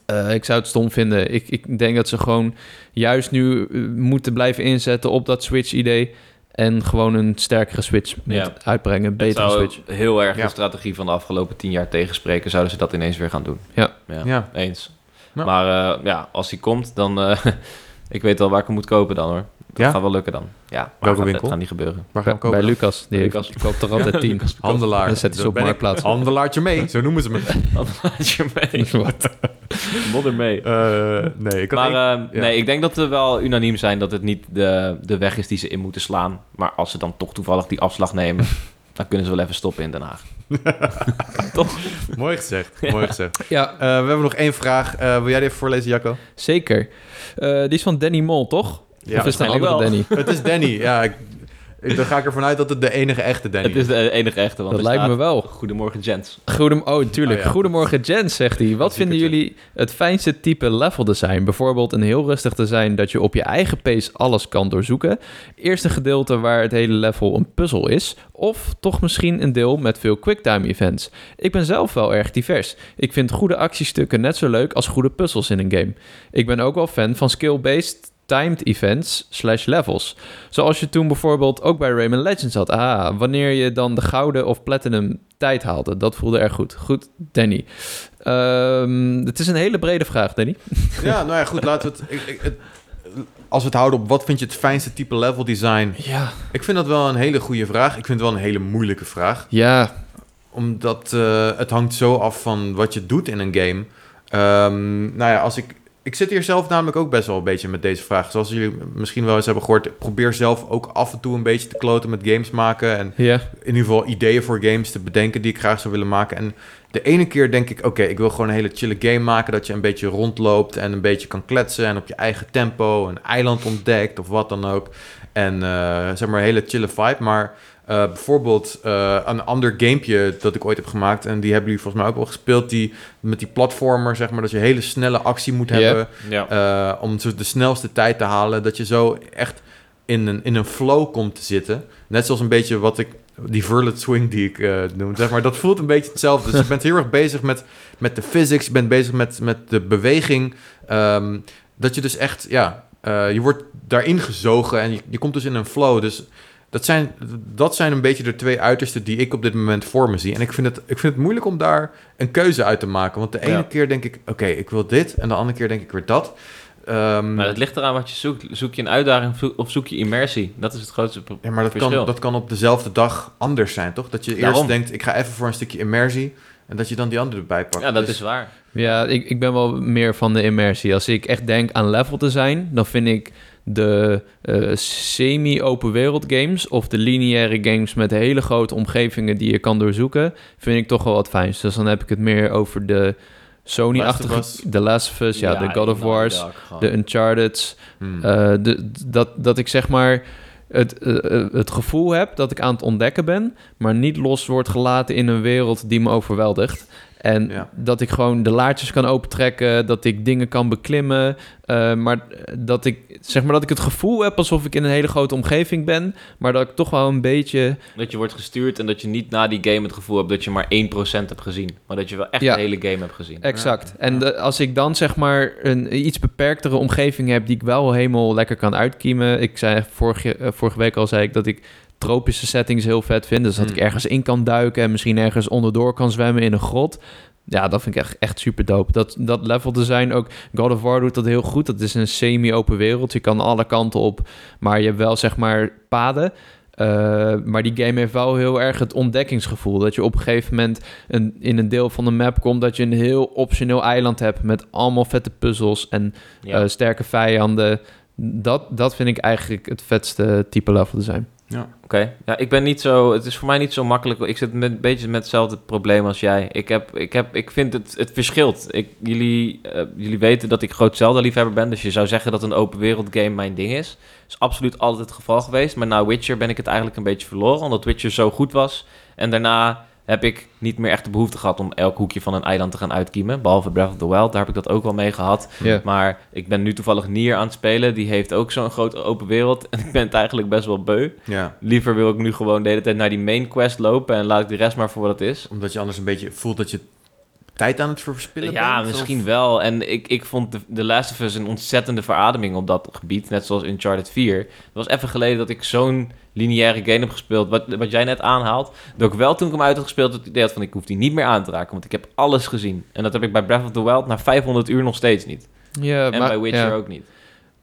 eh, ik zou het stom vinden. Ik, ik denk dat ze gewoon juist nu eh, moeten blijven inzetten op dat Switch-idee. En gewoon een sterkere Switch Ja. uitbrengen. Een Het betere zou Switch. heel erg Ja. de strategie van de afgelopen tien jaar tegenspreken. Zouden ze dat ineens weer gaan doen. Ja. ja. Ja. Eens. Ja. Maar eh, ja, als die komt, dan... eh, ik weet wel waar ik hem moet kopen dan hoor. Dat Ja? gaat wel lukken dan. Ja, maar Welke gaat, winkel? Dat gaat niet gebeuren. Waar gaan we kopen? Bij Lucas. Die, Lucas. die koopt er altijd tien. Handelaar. Dan zet hij ze op. Marktplaats. Handelaartje mee, zo noemen ze me. Wat laat je mee? Wat? Modder mee. Eh, nee, ik Maar één- eh, ja. nee, ik denk dat we wel unaniem zijn dat het niet de, de weg is die ze in moeten slaan. Maar als ze dan toch toevallig die afslag nemen, dan kunnen ze wel even stoppen in Den Haag. Mooi gezegd, mooi gezegd. Ja, Eh, we hebben nog één vraag. Eh, wil jij die even voorlezen, Jacco? zeker. Eh, die is van Danny Mol, toch? Ja, of is het een andere wel. Danny? Het is Danny. Ja, ik, ik- dan ga ik ervan uit dat het de enige echte Danny Het is de enige echte. Want Dat lijkt me wel. Goedemorgen, gents. Goedem oh, tuurlijk. Oh, ja. Goedemorgen, Jens, zegt hij. Wat vinden jullie het fijnste type level design? Bijvoorbeeld een heel rustig design dat je op je eigen pace alles kan doorzoeken. Eerst een gedeelte waar het hele level een puzzel is. Of toch misschien een deel met veel quicktime events. Ik ben zelf wel erg divers. Ik vind goede actiestukken net zo leuk als goede puzzels in een game. Ik ben ook wel fan van skill-based timed events slash levels. Zoals je toen bijvoorbeeld ook bij Rayman Legends had. Ah, wanneer je dan de gouden of platinum tijd haalde. Dat voelde erg goed. Goed, Danny. Ehm, het is een hele brede vraag, Danny. Ja, nou ja, goed, laten we het, ik, ik- het... Als we het houden op wat vind je het fijnste type level design? Ja. Ik vind dat wel een hele goede vraag. Ik vind het wel een hele moeilijke vraag. Ja, Omdat eh, het hangt zo af van wat je doet in een game. Ehm, nou ja, als ik... Ik zit hier zelf namelijk ook best wel een beetje met deze vraag. Zoals jullie misschien wel eens hebben gehoord... ik probeer zelf ook af en toe een beetje te kloten met games maken. En in ieder geval ideeën voor games te bedenken die ik graag zou willen maken. En de ene keer denk ik, oké, ik wil gewoon een hele chille game maken. Dat je een beetje rondloopt en een beetje kan kletsen. En op je eigen tempo een eiland ontdekt of wat dan ook. En eh, zeg maar een hele chille vibe. Maar eh, bijvoorbeeld eh, een ander gamepje dat ik ooit heb gemaakt. En die hebben jullie volgens mij ook wel gespeeld. Die, met die platformer, zeg maar, dat je hele snelle actie moet hebben. Eh, om zo de snelste tijd te halen. Dat je zo echt in een, in een flow komt te zitten. Net zoals een beetje wat ik... Die Verlet Swing die ik noem. Zeg maar, dat voelt een beetje hetzelfde. Dus je bent heel erg bezig met, met de physics. Je bent bezig met, met de beweging. Ehm, dat je dus echt... Ja, je wordt daarin gezogen. En je, je komt dus in een flow. Dus dat zijn, dat zijn een beetje de twee uitersten die ik op dit moment voor me zie. En ik vind het, ik vind het moeilijk om daar een keuze uit te maken. Want de ene Ja. keer denk ik, oké, ik wil dit. En de andere keer denk ik weer dat. Ehm, Maar het ligt eraan wat je zoekt. Zoek je een uitdaging of zoek je immersie? Dat is het grootste pro- ja, maar dat verschil. kan, dat kan op dezelfde dag anders zijn, toch? Dat je eerst Daarom. denkt, ik ga even voor een stukje immersie. En dat je dan die andere erbij pakt. Ja, dat Dus- is waar. Ja, ik, ik ben wel meer van de immersie. Als ik echt denk aan level design, dan vind ik de eh, semi-open wereld games of de lineaire games met hele grote omgevingen die je kan doorzoeken, vind ik toch wel wat fijns. Dus dan heb ik het meer over de Sony-achtige. The Last of Us, ja, de God of Wars, de Uncharted, Hmm. Eh, de, dat, dat ik zeg maar het, eh, het gevoel heb dat ik aan het ontdekken ben, maar niet los wordt gelaten in een wereld die me overweldigt. En Ja. dat ik gewoon de laadjes kan opentrekken, dat ik dingen kan beklimmen, eh, maar dat ik zeg maar dat ik het gevoel heb alsof ik in een hele grote omgeving ben, maar dat ik toch wel een beetje Dat je wordt gestuurd en dat je niet na die game het gevoel hebt dat je maar 1% hebt gezien. Maar dat je wel echt Ja. de hele game hebt gezien. Exact. En de- als ik dan zeg maar een iets beperktere omgeving heb die ik wel helemaal lekker kan uitkiemen. Ik zei vorige, eh, vorige week al zei ik dat ik tropische settings heel vet vind. Dus dat Hmm. ik ergens in kan duiken en misschien ergens onderdoor kan zwemmen in een grot. ja, dat vind ik echt, echt super dope. Dat, dat level design ook... God of War doet dat heel goed. Dat is een semi-open wereld. Je kan alle kanten op, maar je hebt wel zeg maar paden. Uh, maar die game heeft wel heel erg het ontdekkingsgevoel. Dat je op een gegeven moment een, in een deel van de map komt... dat je een heel optioneel eiland hebt... met allemaal vette puzzels en Ja. uh, sterke vijanden. Dat, dat vind ik eigenlijk het vetste type level design. Ja. Oké, ja, ik ben niet zo. Het is voor mij niet zo makkelijk. Ik zit met, een beetje met hetzelfde probleem als jij. Ik, heb, ik, heb, ik vind het, het verschilt. Ik, jullie, eh, jullie weten dat ik groot Zelda-liefhebber ben. Dus je zou zeggen dat een open wereld game mijn ding is. Dat is absoluut altijd het geval geweest. Maar na Witcher ben ik het eigenlijk een beetje verloren. Omdat Witcher zo goed was. En daarna heb ik niet meer echt de behoefte gehad om elk hoekje van een eiland te gaan uitkiemen. Behalve Breath of the Wild, daar heb ik dat ook wel mee gehad. Maar ik ben nu toevallig Nier aan het spelen. Die heeft ook zo'n grote open wereld. En ik ben het eigenlijk best wel beu. ja. Liever wil ik nu gewoon de hele tijd naar die main quest lopen en laat ik de rest maar voor wat het is. Omdat je anders een beetje voelt dat je tijd aan het verspillen Ja, bent? misschien of- wel. En ik, ik vond de, The Last of Us een ontzettende verademing op dat gebied. Net zoals Uncharted 4. Het was even geleden dat ik zo'n lineaire game heb gespeeld. Wat, wat jij net aanhaalt. Dat ik wel toen ik hem uit had gespeeld het idee had van ik hoef die niet meer aan te raken. Want ik heb alles gezien. En dat heb ik bij Breath of the Wild na 500 uur nog steeds niet. Ja, En maar- bij Witcher ja. ook niet.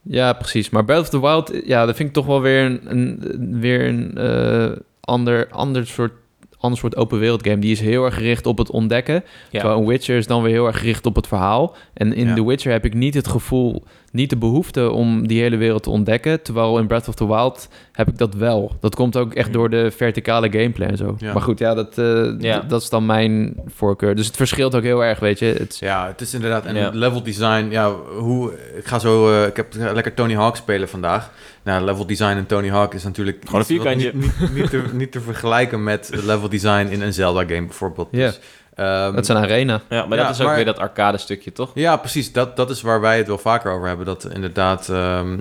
Ja, precies. Maar Breath of the Wild, ja, dat vind ik toch wel weer een, een, weer een eh, ander, ander, soort, ander soort open wereld game. Die is heel erg gericht op het ontdekken. Ja. Terwijl een Witcher is dan weer heel erg gericht op het verhaal. En in Ja. The Witcher heb ik niet het gevoel, niet de behoefte om die hele wereld te ontdekken. Terwijl in Breath of the Wild heb ik dat wel. Dat komt ook echt Mhm. door de verticale gameplay en zo. Ja. Maar goed, ja, dat, eh, Ja. d- dat is dan mijn voorkeur. Dus het verschilt ook heel erg, weet je. Het, Ja, het is inderdaad. En Ja. level design, ja, hoe. Ik ga zo. eh, ik heb lekker Tony Hawk spelen vandaag. Nou, level design in Tony Hawk is natuurlijk. Gewoon een vierkantje. Niet, niet, niet, te, niet te vergelijken met level design in een Zelda-game bijvoorbeeld. Ja. Dus, ehm, dat is een arena. Ja, maar Ja, dat is ook maar- weer dat arcade stukje, toch? Ja, precies. Dat, dat is waar wij het wel vaker over hebben. Dat inderdaad, ehm,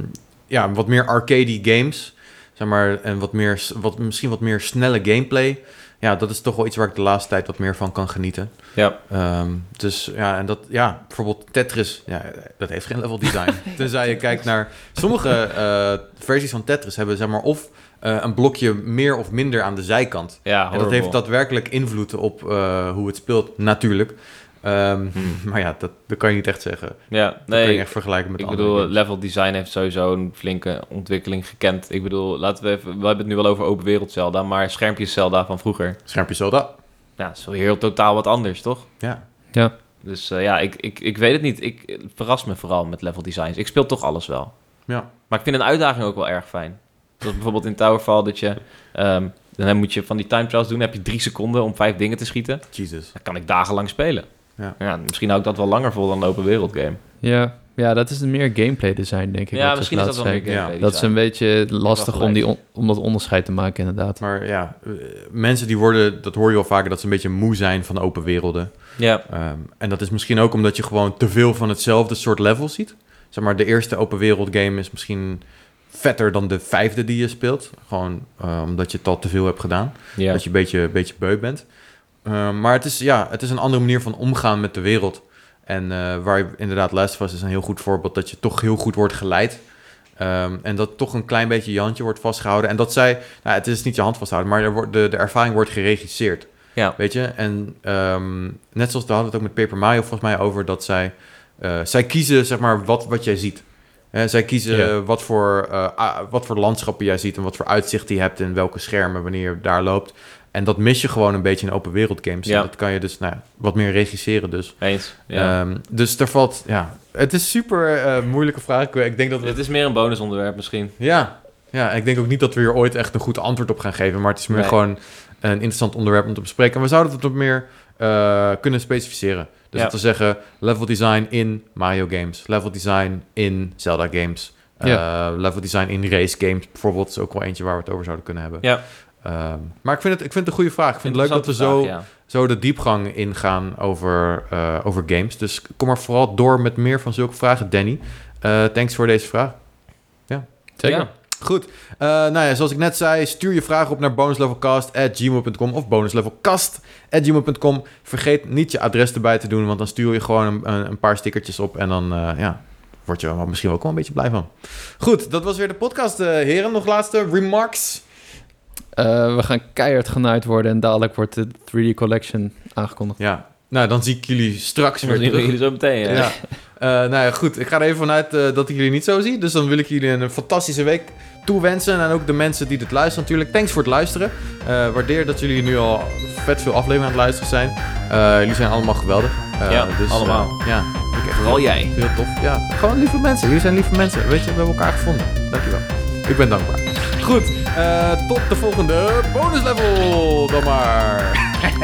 ja, wat meer arcade games, zeg maar, en wat meer, wat, misschien wat meer snelle gameplay. Ja, dat is toch wel iets waar ik de laatste tijd wat meer van kan genieten. Ja. Ehm, dus ja, en dat, ja, bijvoorbeeld Tetris, ja, dat heeft geen level design. Tenzij je kijkt naar sommige eh, versies van Tetris hebben, zeg maar, of eh, een blokje meer of minder aan de zijkant. Ja, En dat heeft daadwerkelijk invloed op eh, hoe het speelt, natuurlijk. Ehm, Hmm. Maar ja, dat, dat kan je niet echt zeggen. Ja, Dat kan je nee, echt vergelijken met ik andere bedoel, games. level design heeft sowieso een flinke ontwikkeling gekend. Ik bedoel, laten we even, we hebben het nu wel over open wereld Zelda, maar schermpjes Zelda van vroeger. Schermpje Zelda. Ja, dat is wel heel totaal wat anders, toch? Ja. Ja. Dus eh, ja, ik, ik, ik weet het niet. Ik het verrast me vooral met level designs. Ik speel toch alles wel. Ja. Maar ik vind een uitdaging ook wel erg fijn. Zoals bijvoorbeeld in Towerfall dat je... ehm, dan moet je van die time trials doen. Dan heb je drie seconden om vijf dingen te schieten. Jesus. Dan kan ik dagenlang spelen. Ja. misschien hou ik dat wel langer vol dan een open wereld game. Ja, ja dat is meer gameplay design, denk ik. Ja, misschien is dat wel Ja, Dat is een beetje lastig om, die on- om dat onderscheid te maken, inderdaad. Maar ja, eh, mensen die worden, dat hoor je wel vaker, dat ze een beetje moe zijn van open werelden. Ja, Ehm, en dat is misschien ook omdat je gewoon te veel van hetzelfde soort level ziet. Zeg maar, de eerste open wereld game is misschien vetter dan de vijfde die je speelt. Gewoon eh, omdat je het al te veel hebt gedaan. ja. Dat je een beetje, een beetje beu bent. Ehm, maar het is, ja, het is een andere manier van omgaan met de wereld. En eh, waar je inderdaad Last of Us is een heel goed voorbeeld dat je toch heel goed wordt geleid. Ehm, en dat toch een klein beetje je handje wordt vastgehouden. En dat zij, nou, het is niet je hand vasthouden, maar er wordt, de, de ervaring wordt geregisseerd. Ja. Weet je? En ehm, net zoals we hadden het ook met Paper Mario volgens mij over dat zij, eh, zij kiezen zeg maar wat, wat jij ziet. Zij kiezen Ja. wat, voor, eh, wat voor landschappen jij ziet en wat voor uitzicht je hebt en welke schermen wanneer je daar loopt. En dat mis je gewoon een beetje in open wereld games. Ja. En dat kan je dus nou, ja, wat meer regisseren dus. Eens. Ja. Ehm, dus er valt, ja, het is super eh, moeilijke vraag. Ik- Ik denk dat we het is meer een bonusonderwerp misschien. ja, ja, ik denk ook niet dat we hier ooit echt een goed antwoord op gaan geven. Maar het is meer Nee. gewoon een interessant onderwerp om te bespreken. En we zouden het wat meer eh, kunnen specificeren. Dus Ja. dat we zeggen, level design in Mario games. Level design in Zelda games. eh, level design in race games bijvoorbeeld. is ook wel eentje waar we het over zouden kunnen hebben. Ja. Ehm, maar ik vind, het, ik vind het een goede vraag. Ik vind het leuk dat we zo, zo de diepgang ingaan over, eh, over games. Dus kom maar vooral door met meer van zulke vragen, Danny. Eh, thanks voor deze vraag. ja. Zeker. Ja. Goed. Eh, nou ja, zoals ik net zei, stuur je vragen op naar bonuslevelcast.gmail.com of bonuslevelcast.gmail.com. Vergeet niet je adres erbij te doen, want dan stuur je gewoon een, een, paar stickertjes op en dan ja, word je er misschien ook wel een beetje blij van. Goed, dat was weer de podcast, heren. Nog laatste remarks? Eh, we gaan keihard genaaid worden en dadelijk wordt de 3D Collection aangekondigd. Ja. Nou, dan zie ik jullie straks weer terug. jullie zo meteen. Ja. Ja. Eh, nou ja, goed. Ik ga er even vanuit eh, dat ik jullie niet zo zie. Dus dan wil ik jullie een fantastische week toewensen. En ook de mensen die dit luisteren natuurlijk. Thanks voor het luisteren. Eh, waardeer dat jullie nu al vet veel afleveringen aan het luisteren zijn. Eh, jullie zijn allemaal geweldig. Eh, Ja, dus, allemaal. ja, Vooral jij. Heel tof. Ja, gewoon lieve mensen. Jullie zijn lieve mensen. Weet je, we hebben elkaar gevonden. Dankjewel. Ik ben dankbaar. Goed, eh, tot de volgende bonuslevel dan maar.